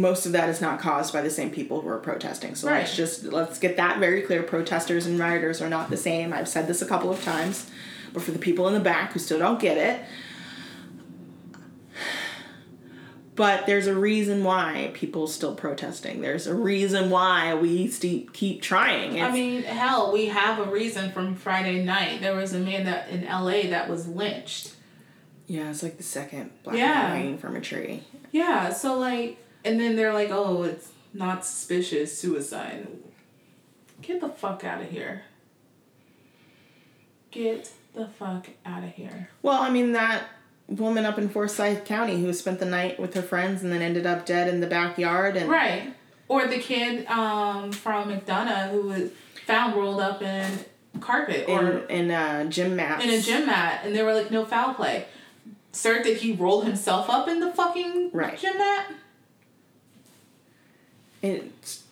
most of that is not caused by the same people who are protesting. So let's just let's get that very clear. Protesters and rioters are not the same. I've said this a couple of times, but for the people in the back who still don't get it, but there's a reason why people still protesting. There's a reason why we st- keep trying. I mean, hell, we have a reason from Friday night. There was a man that in LA that was lynched. yeah, it's like the second black Yeah. man hanging from a tree. Yeah, so like, and then they're like, oh, it's not suspicious suicide. Get the fuck out of here. Get the fuck out of here. Well, I mean that woman up in Forsyth County who spent the night with her friends and then ended up dead in the backyard and Right. Or the kid um, from McDonough who was found rolled up in carpet or in in uh, gym mats. in a gym mat, and they were like, no foul play. Sir, did he roll himself up in the fucking Right. gym mat? It's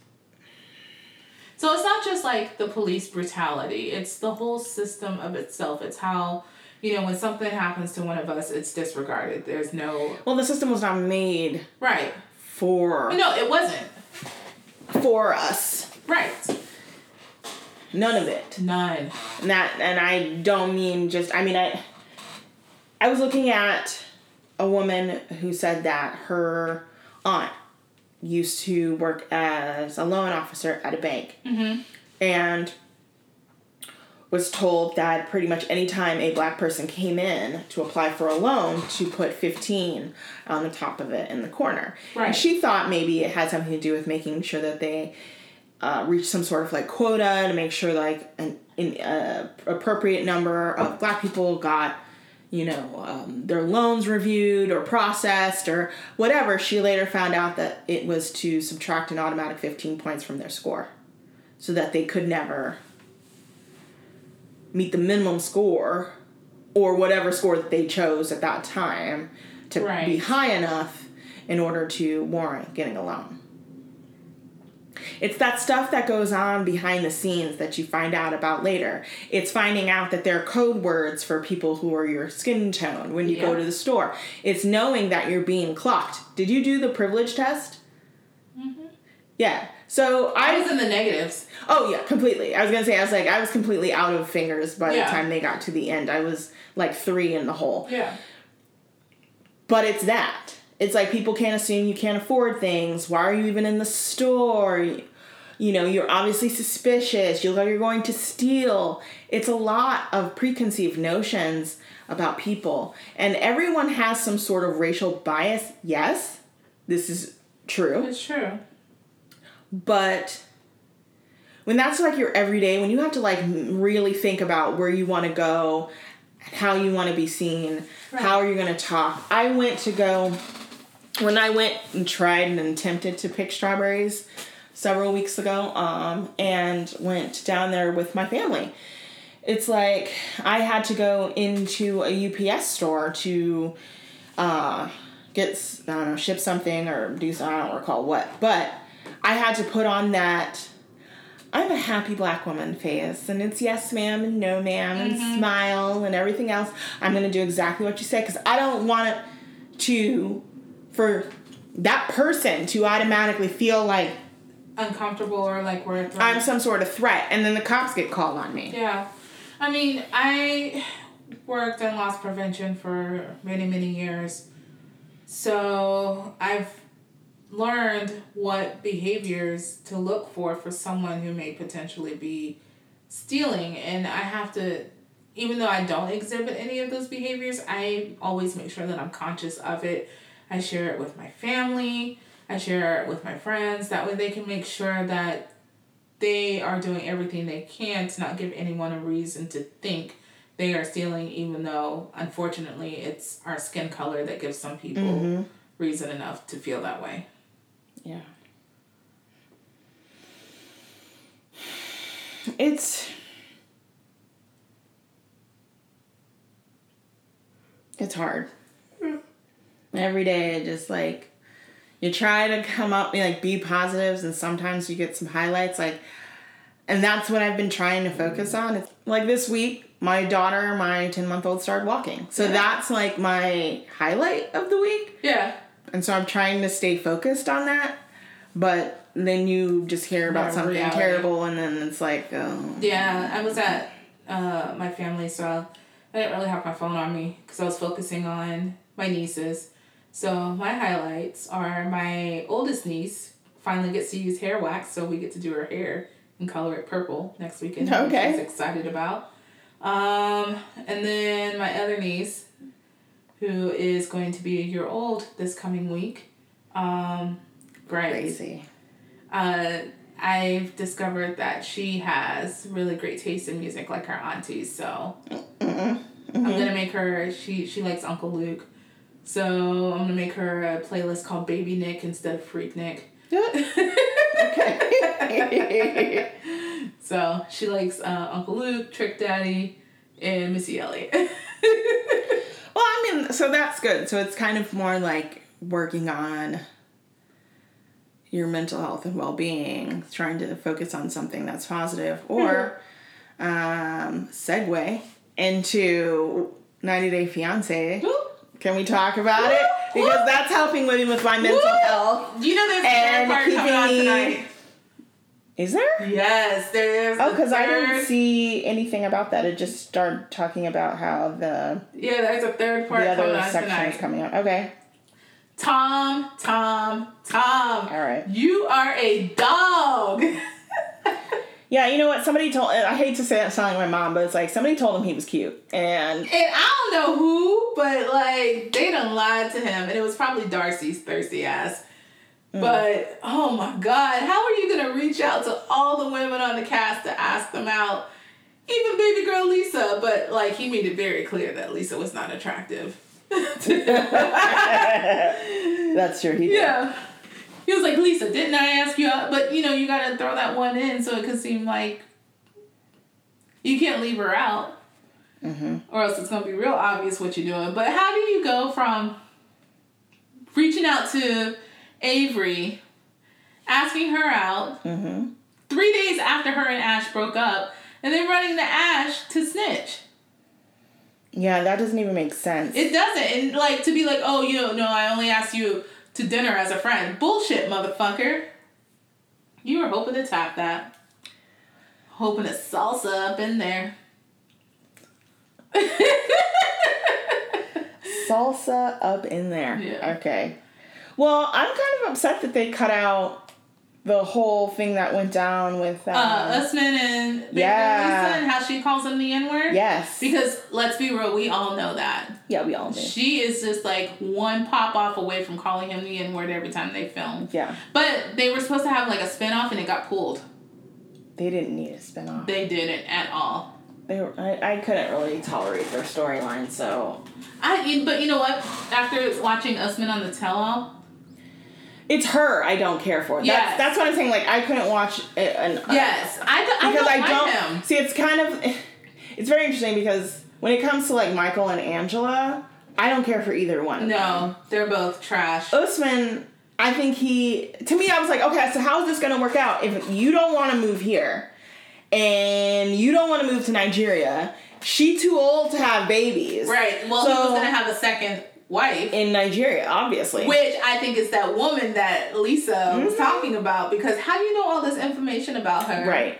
So it's not just like the police brutality, it's the whole system of itself. It's how, you know, when something happens to one of us, it's disregarded. There's no. well, the system was not made Right. for No, it wasn't. for us. Right. None of it. None. And that and I don't mean just I mean I I was looking at a woman who said that her aunt used to work as a loan officer at a bank. Mm-hmm. and was told that pretty much anytime a black person came in to apply for a loan to put 15 on the top of it in the corner Right. and she thought maybe it had something to do with making sure that they uh, reach some sort of like quota to make sure like an, an uh, appropriate number of black people got you know um, their loans reviewed or processed or whatever she later found out that it was to subtract an automatic 15 points from their score so that they could never meet the minimum score or whatever score that they chose at that time to be high enough in order to warrant getting a loan. It's that stuff that goes on behind the scenes that you find out about later. It's finding out that there are code words for people who are your skin tone when you go to the store. It's knowing that you're being clocked. Did you do the privilege test? Mm-hmm. Yeah. So I I was in the negatives. Oh yeah, completely. I was gonna say I was like I was completely out of fingers by Yeah. the time they got to the end. I was like three in the hole. Yeah. But it's that. It's like people can't assume you can't afford things. Why are you even in the store? You, know, you're obviously suspicious. You look like you're going to steal. It's a lot of preconceived notions about people. And everyone has some sort of racial bias. Yes, this is true. It's true. But when that's like your everyday, when you have to like really think about where you want to go, how you want to be seen, how are you going to talk. I went to go when I went and tried and attempted to pick strawberries several weeks ago, um, and went down there with my family. It's like I had to go into a UPS store to uh, get I don't know ship something or do something. I don't recall what, but I had to put on that I'm a happy black woman face and it's yes ma'am and no madam and smile and everything else. I'm gonna do exactly what you say because I don't want it to for that person to automatically feel like Uncomfortable or like we're. I'm some sort of threat and then the cops get called on me. Yeah. I mean, I worked in loss prevention for many, many years. So I've learned what behaviors to look for for someone who may potentially be stealing. And I have to, even though I don't exhibit any of those behaviors, I always make sure that I'm conscious of it. I share it with my family. I share it with my friends. That way they can make sure that they are doing everything they can to not give anyone a reason to think they are stealing, even though unfortunately it's our skin color that gives some people mm-hmm. reason enough to feel that way. Yeah. it's it's hard. Every day, just like you try to come up like be positives, and sometimes you get some highlights. Like, and that's what I've been trying to focus on. It's like this week, my daughter, my ten month old, started walking, so Yeah. that's like my highlight of the week. Yeah. And so I'm trying to stay focused on that, but then you just hear about Yeah, something reality. terrible, and then it's like, oh. Yeah, I was at uh, my family, so I didn't really have my phone on me because I was focusing on my nieces. So my highlights are my oldest niece finally gets to use hair wax, so we get to do her hair and color it purple next weekend. which Okay. She's excited about. Um, and then my other niece, who is going to be a year old this coming week, um, Grace Crazy. uh, I've discovered that she has really great taste in music, like her aunties. So I'm gonna make her. She she likes Uncle Luke, so I'm gonna make her a playlist called Baby Nick instead of Freaknik. okay. <laughs> So she likes uh, Uncle Luke, Trick Daddy, and Missy Elliott. <laughs> well, I mean, so that's good. So it's kind of more like working on your mental health and well being, trying to focus on something that's positive, or um, segue into 90 Day Fiance. Can we talk about it? Because that's helping me with my mental health. you know there's a third part coming on tonight. Is there? Yes, there's. Oh, because I didn't see anything about that. It just started talking about how the Yeah, there's a third part the other on section is coming up. Okay. Tom, Tom, Tom. All right. You are a dog. <laughs> Yeah, you know what? Somebody told. I hate to say that sounding like my mom, but it's like somebody told him he was cute, and And I don't know who, but like they done lied to him, and it was probably Darcy's thirsty ass. Mm. But oh my god, how are you gonna reach out to all the women on the cast to ask them out? Even baby girl Lisa, but like he made it very clear that Lisa was not attractive. <laughs> <laughs> that's true. He did. yeah. He was like, Lisa, didn't I ask you out? But you know, you gotta throw that one in so it can seem like you can't leave her out. Mm-hmm. or else it's gonna be real obvious what you're doing. But how do you go from reaching out to Avery, asking her out Mm-hmm. three days after her and Ash broke up, and then running to Ash to snitch? Yeah, that doesn't even make sense. It doesn't. And like to be like, oh, you know, no, I only asked you to dinner as a friend. Bullshit, motherfucker. You were hoping to tap that. Hoping to salsa up in there. <laughs> Salsa up in there. Yeah. Okay. Well, I'm kind of upset that they cut out the whole thing that went down with. Um, uh, Usman and Baby yeah. Lisa and how she calls him the N word. yes. Because let's be real, we all know that. yeah, we all knew. She is just like one pop off away from calling him the N word every time they film. Yeah, But they were supposed to have like a spin off and it got pulled. they didn't need a spinoff. They didn't at all. They were, I, I couldn't really tolerate their storyline, so I but you know what? After watching Usman on the tell all, it's her I don't care for. That's Yes. that's what I'm saying. Like I couldn't watch an uh, yes, I, don't- I because don't I don't him. see. It's kind of <laughs> it's very interesting because when it comes to like Michael and Angela, I don't care for either one. No, they're both trash. Usman, I think he to me I was like, okay, so how is this gonna work out if you don't want to move here and you don't want to move to Nigeria? She too old to have babies. Right. Well, so, he was gonna have a second wife. In Nigeria, obviously. Which I think is that woman that Lisa was Mhm. talking about because how do you know all this information about her? Right.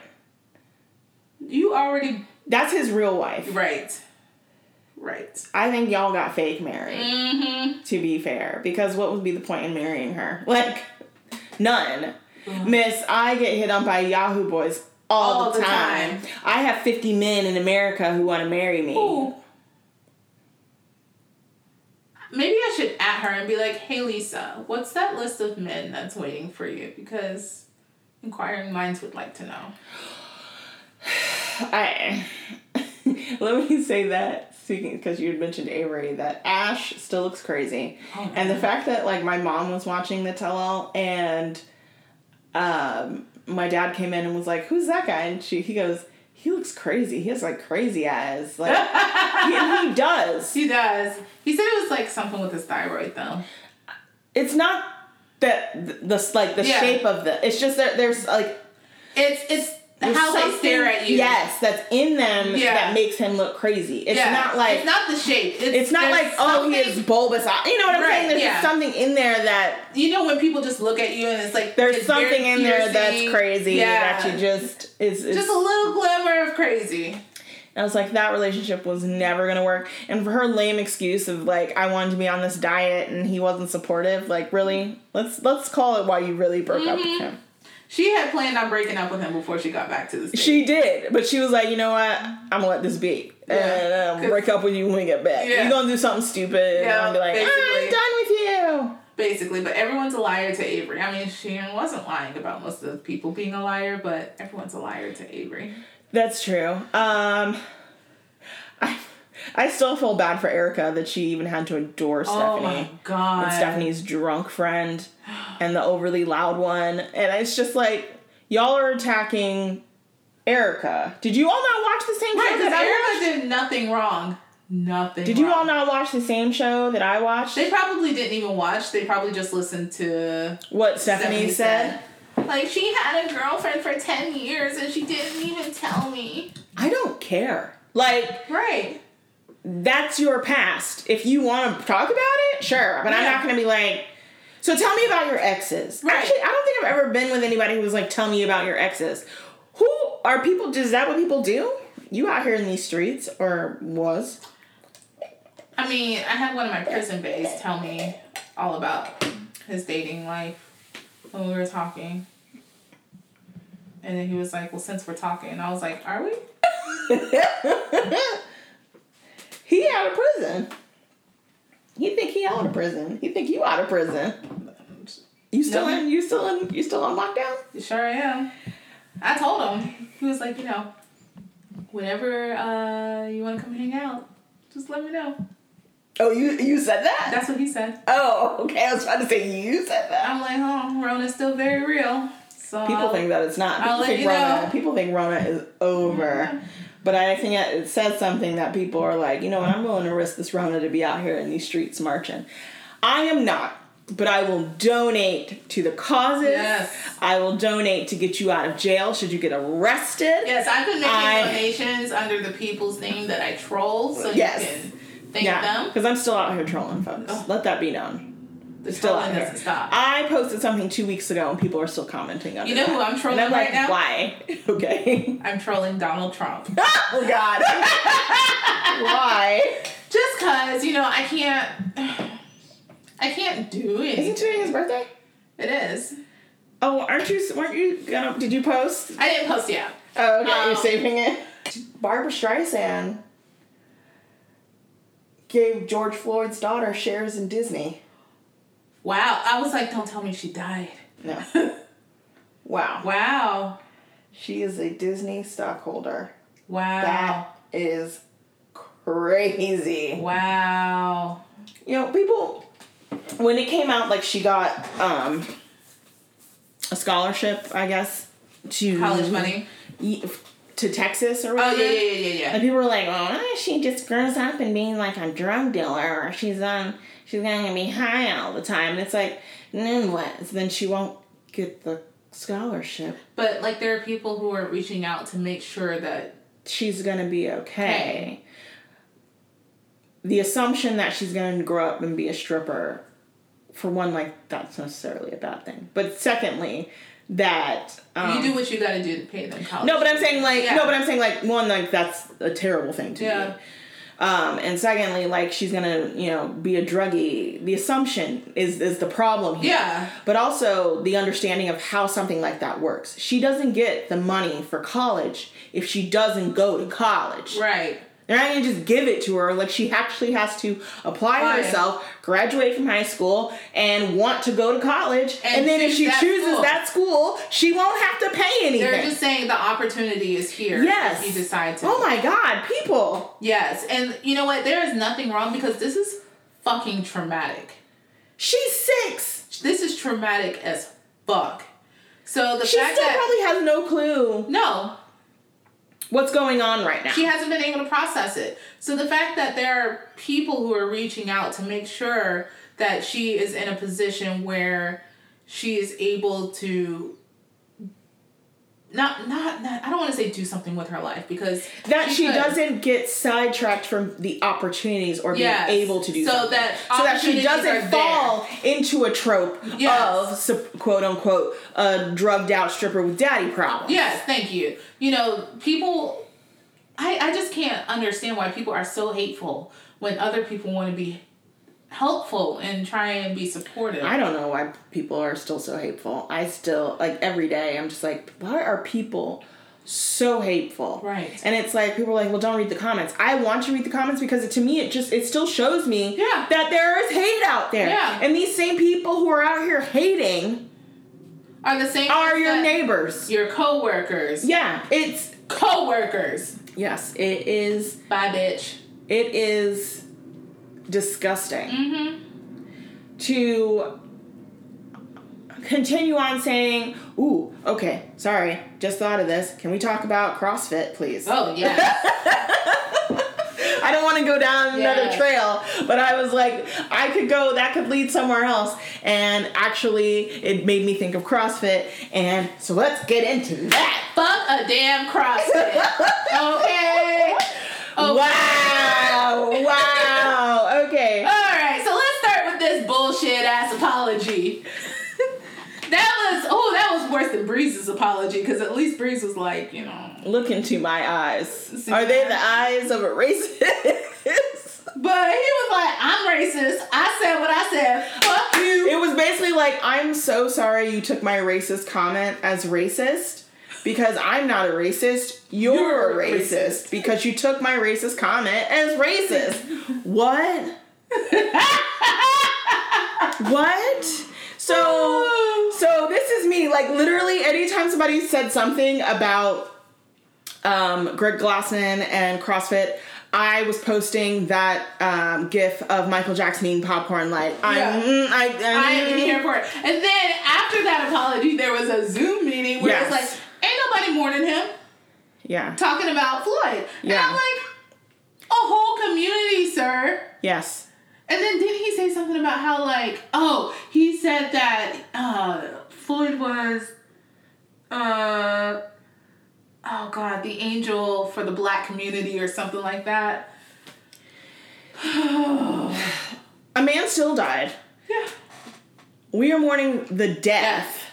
You already That's his real wife. right. Right. I think y'all got fake married, Mm-hmm. to be fair. Because what would be the point in marrying her? <laughs> Like, none. Miss, I get hit on by Yahoo boys all, All the, the time. time. I have 50 men in America who want to marry me. Ooh. Maybe I should at her and be like, "Hey Lisa, what's that list of men that's waiting for you?" Because inquiring minds would like to know. <sighs> I <laughs> let me say that speaking because you had mentioned Avery that Ash still looks crazy, and the fact that like my mom was watching the tell all and um my dad came in and was like, "Who's that guy?" And she he goes, "He looks crazy. He has like crazy eyes. <laughs> Like he, he does. He does. He said it was like something with his thyroid though. It's not that th- the like the Yeah. shape of the. It's just that there's like It's it's how they stare at you. Yes, that's in them Yeah. that makes him look crazy. It's Yeah. not like it's not the shape. It's, it's not like oh he has bulbous eyes. You know what I'm Right, saying? There's yeah. just something in there that You know when people just look at you and it's like there's it's something in there that's crazy that you just is is just a little glimmer of crazy. I was like, that relationship was never gonna work. And for her lame excuse of like, I wanted to be on this diet and he wasn't supportive, like, really, let's let's call it why you really broke up Mm-hmm. with him. She had planned on breaking up with him before she got back to the States. She did, but she was like, you know what? I'm gonna let this be, Yeah, and 'cause- break up with you when we get back. Yeah. You're gonna do something stupid, and Yeah, I'll be like. I'm done with you. basically, but everyone's a liar to Avery. I mean, she wasn't lying about most of the people being a liar, but everyone's a liar to Avery. That's true. Um, I I still feel bad for Erica that she even had to adore oh Stephanie. Oh my god. and Stephanie's drunk friend and the overly loud one. And it's just like, y'all are attacking Erica. Did you all not watch the same Right, show because that I Erica watched? did nothing wrong. Nothing. Did you all not watch the same show that I watched? They probably didn't even watch. They probably just listened to What Stephanie, said? Like she had a girlfriend for ten years and she didn't even tell me. I don't care. Like, Right. That's your past. If you want to talk about it, sure. But I'm not going to be like, so tell me about your exes. Right. Actually, I don't think I've ever been with anybody who was like, tell me about your exes. Who are people? Is that what people do? You out here in these streets, or was? I mean, I had one of my prison bays tell me all about his dating life when we were talking. And then he was like, Well, since we're talking, and I was like, Are we? <laughs> <laughs> he out of prison. He think he out of prison. He think you out of prison. You still No. in? You still in? You still on lockdown? Sure I am. I told him. He was like, You know, whenever uh, you want to come hang out, just let me know. Oh, you you said that? That's what he said. oh, okay. I was trying to say you said that. I'm like, Oh, Rona's still very real. So People think that it's not. I'll People let think you Rona. know. People think Rona is over. But I think it says something that people are like, you know what? I'm willing to risk this Rona to be out here in these streets marching. I am not, but I will donate to the causes. Yes. I will donate to get you out of jail should you get arrested. Yes, I've been making I- donations under the people's name that I troll, so Yes. you can thank Yeah, them. because I'm still out here trolling folks. Ugh. Let that be known. The Still out trolling stop. I posted something two weeks ago and people are still commenting on it. You know who I'm trolling and I'm like, right now? why? <laughs> Okay. I'm trolling Donald Trump. <laughs> oh God. <laughs> why? Just cause, you know, I can't I can't do it. Isn't today his birthday? It is. Oh, aren't you? weren't you gonna? Did you post? I didn't post yet. Oh, okay. Um, you're saving it. Barbra Streisand gave George Floyd's daughter shares in Disney. Wow. I was like, don't tell me she died. No. <laughs> wow. Wow. She is a Disney stockholder. Wow. That is crazy. Wow. You know, people when it came out, like she got um a scholarship, I guess, to College money. to Texas or whatever. Oh yeah, yeah, yeah, yeah, And people were like, "Oh, she just grows up and being like a drug dealer, or she's um, she's gonna be high all the time." And it's like, and then what? So then she won't get the scholarship. But like there are people who are reaching out to make sure that She's gonna be okay. The assumption that she's gonna grow up and be a stripper, for one, like that's necessarily a bad thing. But secondly, that um, you do what you gotta do to pay them college. No, but I'm saying like Yeah. no, but I'm saying like one like that's a terrible thing to Yeah. do. Um, and secondly, like she's gonna you know be a druggie. The assumption is is the problem here. Yeah. But also the understanding of how something like that works. She doesn't get the money for college if she doesn't go to college. Right. They're not gonna just give it to her. Like she actually has to apply Apply. herself, graduate from high school, and want to go to college. And, And then if she that chooses school. that school, she won't have to pay anything. They're just saying the opportunity is here. Yes. If you decide to. Oh my god, people. Yes, and you know what? There is nothing wrong because this is fucking traumatic. She's six. This is traumatic as fuck. So the She fact still that probably has no clue no, what's going on right now. she hasn't been able to process it. So the fact that there are people who are reaching out to make sure that she is in a position where she is able to not not, not I don't want to say do something with her life because that she could. doesn't get sidetracked from the opportunities or being Yes. able to do So something. that so that she doesn't fall into a trope Yes. of quote unquote a drugged out stripper with daddy problems. Yes, thank you. You know, people I, I just can't understand why people are so hateful when other people want to be helpful and try and be supportive. I don't know why people are still so hateful. I still like every day I'm just like, why are people so hateful? Right. And it's like people are like, well, don't read the comments. I want to read the comments because it, to me it just it still shows me Yeah. that there is hate out there. Yeah. And these same people who are out here hating are the same are your neighbors. Your co-workers. Yeah, it's Co-workers. yes, it is Bye bitch. it is disgusting Mm-hmm. to continue on saying, "Ooh, okay, sorry, just thought of this. Can we talk about CrossFit, please?" Oh yeah. <laughs> I don't want to go down another trail, but I was like, I could go, that could lead somewhere else. And actually, it made me think of CrossFit. And so let's get into that. Fuck a damn CrossFit. <laughs> Okay. Oh, okay. Wow, wow, okay. <laughs> All right, so let's start with this bullshit ass apology. that was oh, that was worse than Brees's apology because at least Brees was like, you know. Look into my eyes. See Are they the eyes of a racist? <laughs> But he was like, I'm racist. I said what I said. Fuck you. It was basically like, I'm so sorry you took my racist comment as racist because I'm not a racist. You're, You're a racist, racist. because you took my racist comment as racist. <laughs> what? What? So, <laughs> so this is me. Like literally, anytime somebody said something about um, Greg Glassman and CrossFit, I was posting that um, GIF of Michael Jackson eating popcorn. Like I'm, Yeah. mm, I, I am here for it. And then after that apology, there was a Zoom meeting where Yes. it's like, ain't nobody mourning him Yeah. talking about Floyd. And Yeah. I'm like, a whole community, sir. Yes. And then didn't he say something about how like oh he said that uh Floyd was uh oh god the angel for the black community or something like that. <sighs> A man still died. Yeah. We are mourning the death Death.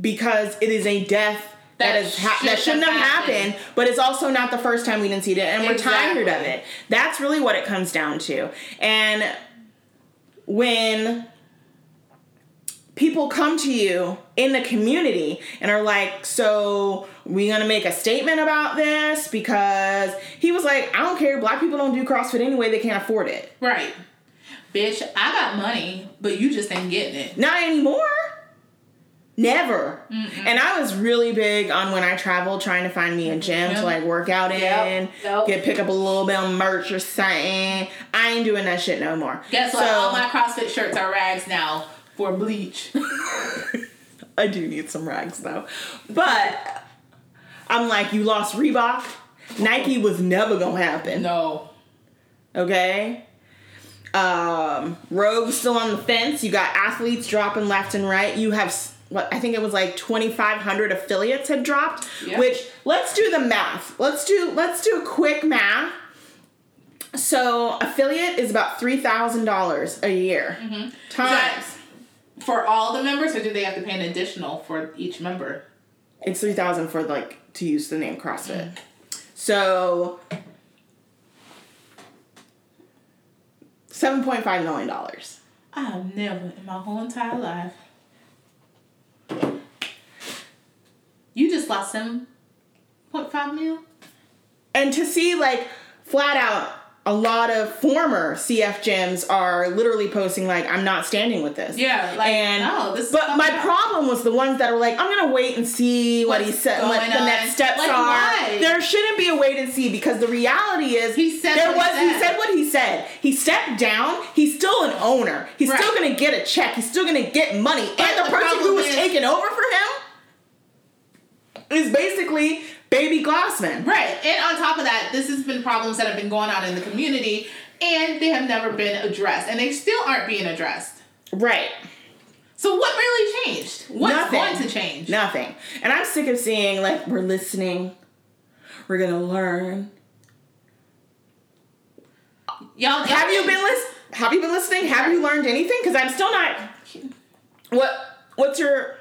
because it is a death that, That is ha- shouldn't that shouldn't have have happened, happened. but it's also not the first time we didn't see it, and we're tired of it. That's really what it comes down to. And when people come to you in the community and are like, "So we gonna make a statement about this?" Because he was like, "I don't care. Black people don't do CrossFit anyway. They can't afford it. Right. Bitch, I got money, but you just ain't getting it. Not anymore." Never. And I was really big on when I traveled trying to find me a gym Yep. to like work out in, Yep. Yep. get pick up a little bit of merch or something. I ain't doing that shit no more. Guess what? All my CrossFit shirts are rags now for bleach. <laughs> I do need some rags though. But I'm like, you lost Reebok. Nike was never gonna happen. no. Okay? Um, Rogue's still on the fence. You got athletes dropping left and right. You have s- what I think it was like 2,500 affiliates had dropped. Yeah. Which let's do the math. Let's do let's do a quick math. So affiliate is about three thousand dollars a year mm-hmm. times. For all the members, or do they have to pay an additional for each member? It's three thousand for like to use the name CrossFit. Mm. So seven point five million dollars. I've never in my whole entire life. You just lost seven point five mil. And to see like flat out a lot of former CF gyms are literally posting like I'm not standing with this. Yeah, like and no, this is but my up. problem was the ones that are like I'm gonna wait and see what he said, what the on. next steps Like, are. why? There shouldn't be a wait and see because the reality is He said there what was he he said. said what he said. He stepped down. He's still an owner. He's still gonna get a check. He's still gonna get money. But and the, the person who was is- taking over for him is basically baby Glassman. Right. And on top of that, this has been problems that have been going on in the community and they have never been addressed. And they still aren't being addressed. Right. So what really changed? What's Nothing. going to change? Nothing. And I'm sick of seeing like we're listening, we're gonna learn. Y'all, Have you been lis- Have you been listening? Have you learned anything? Because I'm still not. What What's your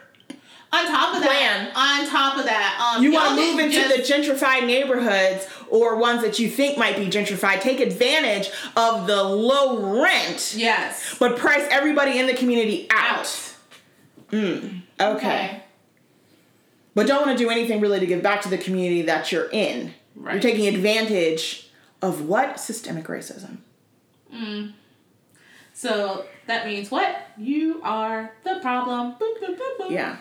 on top of Plan. that? On top of that, um, You want to move into just- the gentrified neighborhoods or ones that you think might be gentrified. Take advantage of the low rent, yes but price everybody in the community out. out. Mm, okay. But don't want to do anything really to give back to the community that you're in. Right. You're taking advantage of what? Systemic racism. So that means what? You are the problem. Boop, boop, boop, boop. Yeah.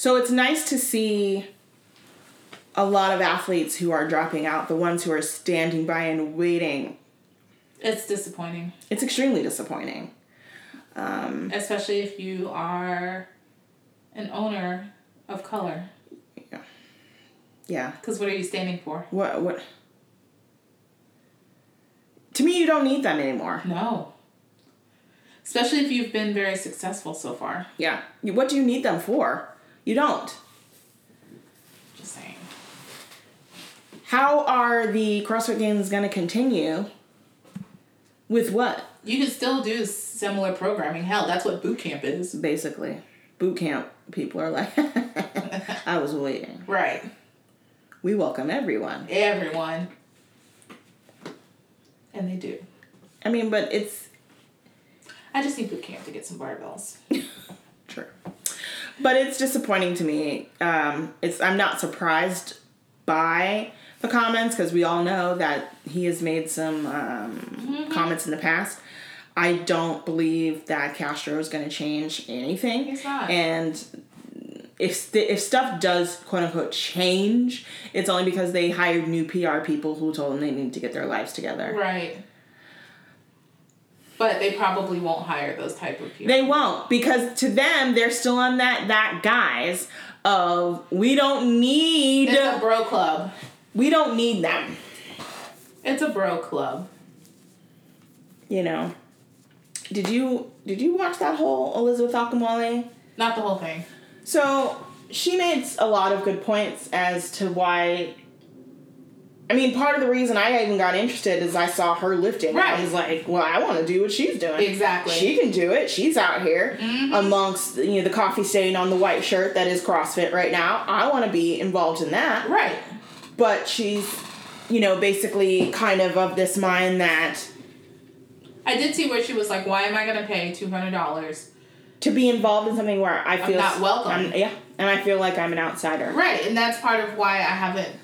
So it's nice to see a lot of athletes who are dropping out, the ones who are standing by and waiting. It's disappointing, It's extremely disappointing. Um, especially if you are an owner of color. yeah. Yeah. Because what are you standing for? What what To me you don't need them anymore. No. Especially if you've been very successful so far. Yeah. What do you need them for? You don't. Just saying. How are the CrossFit games going to continue? With what? You can still do similar programming. Hell, that's what boot camp is. Basically, boot camp people are like, <laughs> I was waiting. Right. We welcome everyone. Everyone. And they do. I mean, but it's I just need boot camp to get some barbells. <laughs> true. But it's disappointing to me. Um, it's I'm not surprised by the comments because we all know that he has made some um, comments in the past. I don't believe that Castro is going to change anything. He's not. And if st- if stuff does quote unquote change, it's only because they hired new PR people who told them they need to get their lives together. Right. But they probably won't hire those type of people. They won't because to them they're still on that that guise of we don't need it's a bro club. we don't need them. It's a bro club. You know. Did you did you watch that whole Elizabeth Akinwale? Not the whole thing. So she made a lot of good points as to why. I mean, part of the reason I even got interested is I saw her lifting. Right. I was like, well, I want to do what she's doing. Exactly. She can do it. She's out here mm-hmm. amongst you know the coffee stain on the white shirt that is CrossFit right now. I want to be involved in that. Right. But she's, you know, basically kind of of this mind that I did see where she was like, "Why am I gonna pay two hundred dollars?" to be involved in something where I feel not welcome. I'm- yeah, and I feel like I'm an outsider. Right, and that's part of why I haven't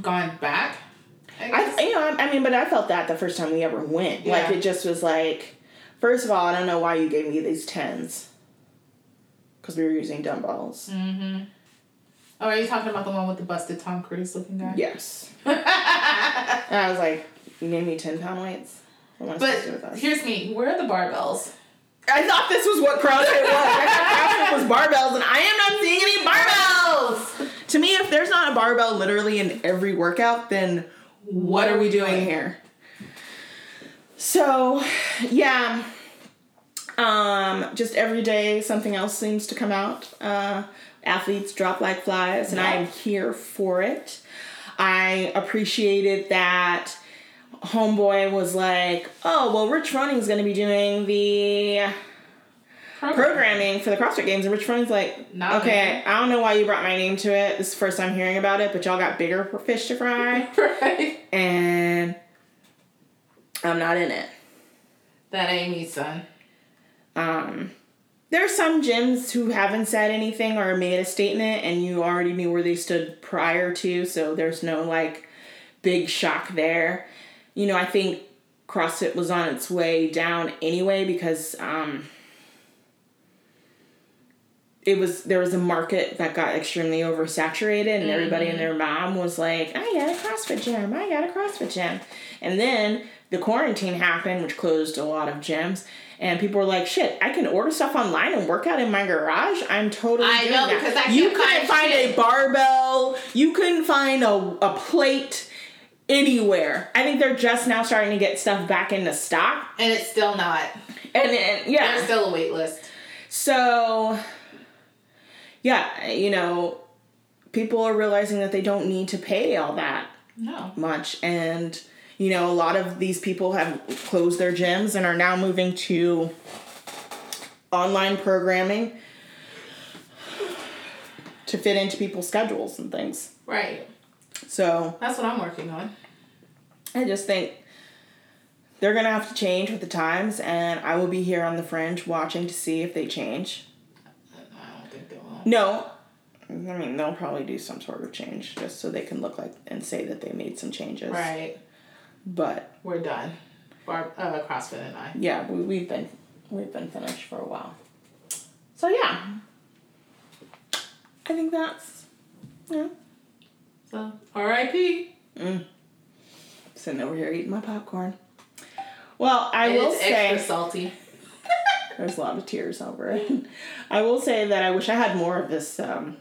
gone back. I. I, you know, I, I mean, but I felt that the first time we ever went. Like it just was like, first of all, I don't know why you gave me these tens. Because we were using dumbbells. Mm. oh, are you talking about the one with the busted Tom Cruise looking guy? Yes. <laughs> and I was like, you gave me ten pound weights. What am I But to do with those? here's me. Where are the barbells? I thought this was what CrossFit was. I thought <laughs> CrossFit was barbells, and I am not seeing any barbells. To me, if there's not a barbell literally in every workout, then what are we doing here? So, yeah. Um, just every day something else seems to come out. Uh, athletes drop like flies, and I am here for it. I appreciated that homeboy was like, "Oh, well, Rich Froning's going to be doing the programming for the CrossFit Games," and Rich Froning's like, Not "Okay, me. I don't know why you brought my name to it. This is the first time hearing about it, but y'all got bigger fish to fry, <laughs> right. and I'm not in it." That ain't me, son. Um, there's some gyms who haven't said anything or made a statement, and you already knew where they stood prior to, so there's no like big shock there. You know, I think CrossFit was on its way down anyway because um, it was there was a market that got extremely oversaturated, and everybody and their mom was like, "I got a CrossFit gym, I got a CrossFit gym," and then the quarantine happened, which closed a lot of gyms, and people were like, "Shit, I can order stuff online and work out in my garage." I'm totally I know, that. because I you couldn't find find a barbell. You couldn't find a a plate anywhere. I think they're just now starting to get stuff back into stock, And it's still not. and, and yeah, There's still a wait list. so, yeah, you know, people are realizing that they don't need to pay all that No. much. And, you know, a lot of these people have closed their gyms and are now moving to online programming to fit into people's schedules and things. Right. So That's what I'm working on. I just think they're going to have to change with the times, and I will be here on the fringe watching to see if they change. I don't think they will. No. I mean, they'll probably do some sort of change just so they can look like and say that they made some changes. Right. But We're done. Bar- uh, CrossFit and I. yeah, we, we've been we've been finished for a while. So yeah, I think that's yeah. So, R.I.P. Sitting over here eating my popcorn. Well, I And will it's say extra salty. <laughs> there's a lot of tears over it. I will say that I wish I had more of this um,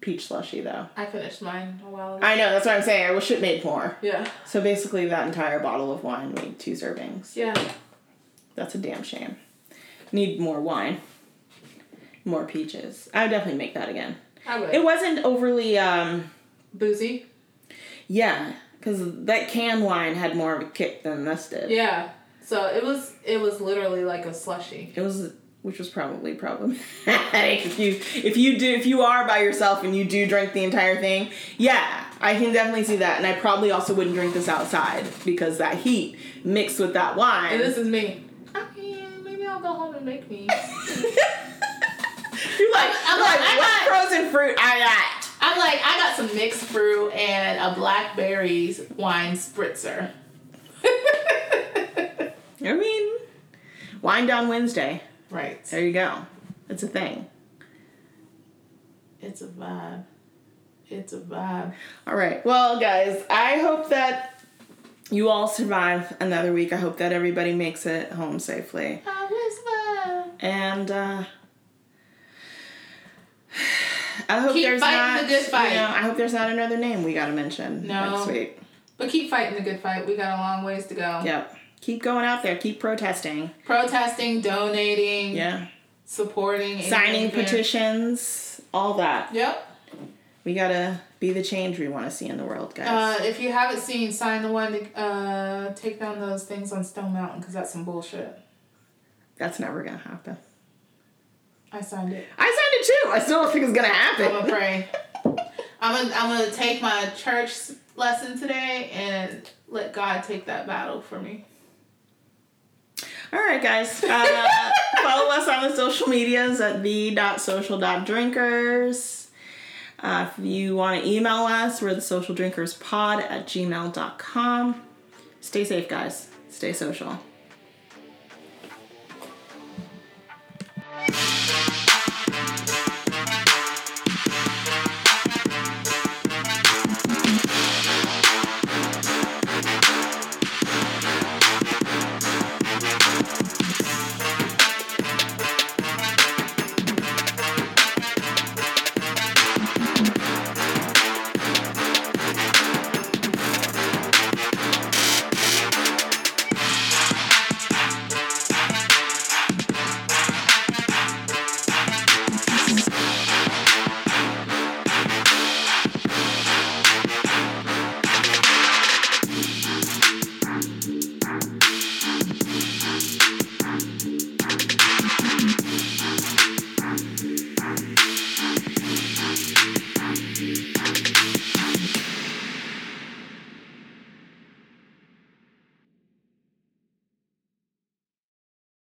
peach slushy though. I finished mine a while ago. I know that's what I'm saying. I wish it made more. yeah. So basically, that entire bottle of wine made two servings. Yeah. That's a damn shame. Need more wine. More peaches. I would definitely make that again. I would. It wasn't overly, um, Boozy. yeah, because that canned wine had more of a kick than this did. Yeah. So it was it was literally like a slushy. It was, which was probably problematic <laughs> if you if you do if you are by yourself and you do drink the entire thing. Yeah, I can definitely see that, and I probably also wouldn't drink this outside because that heat mixed with that wine. And this is me. I mean, maybe I'll go home and make me. <laughs> You're like, I'm you're like, like, I what got- frozen fruit I got? I'm like, I got some mixed fruit and a blackberries wine spritzer. <laughs> I mean, wine down Wednesday. right. There you go. It's a thing. It's a vibe. It's a vibe. All right. Well, guys, I hope that you all survive another week. I hope that everybody makes it home safely. I. And uh I hope Keep there's fighting not the good fight. You know, I hope there's not another name we gotta mention No. next week. But keep fighting the good fight. We got a long ways to go. Yep. Keep going out there. Keep protesting. Protesting, donating, Yeah. supporting, Signing petitions. All that. Yep. We gotta be the change we want to see in the world, guys. Uh, if you haven't seen, sign the one to uh, take down those things on Stone Mountain because that's some bullshit. That's never gonna happen. I signed it. I signed it too. I still don't think it's gonna happen. I'm gonna happen. pray. <laughs> I'm gonna I'm gonna take my church lesson today and let God take that battle for me. All right, guys. Uh, <laughs> follow us on the social medias at the.social.drinkers. Uh, if you want to email us, we're the social drinkers pod at gmail.com. Stay safe, guys. Stay social. Thank you.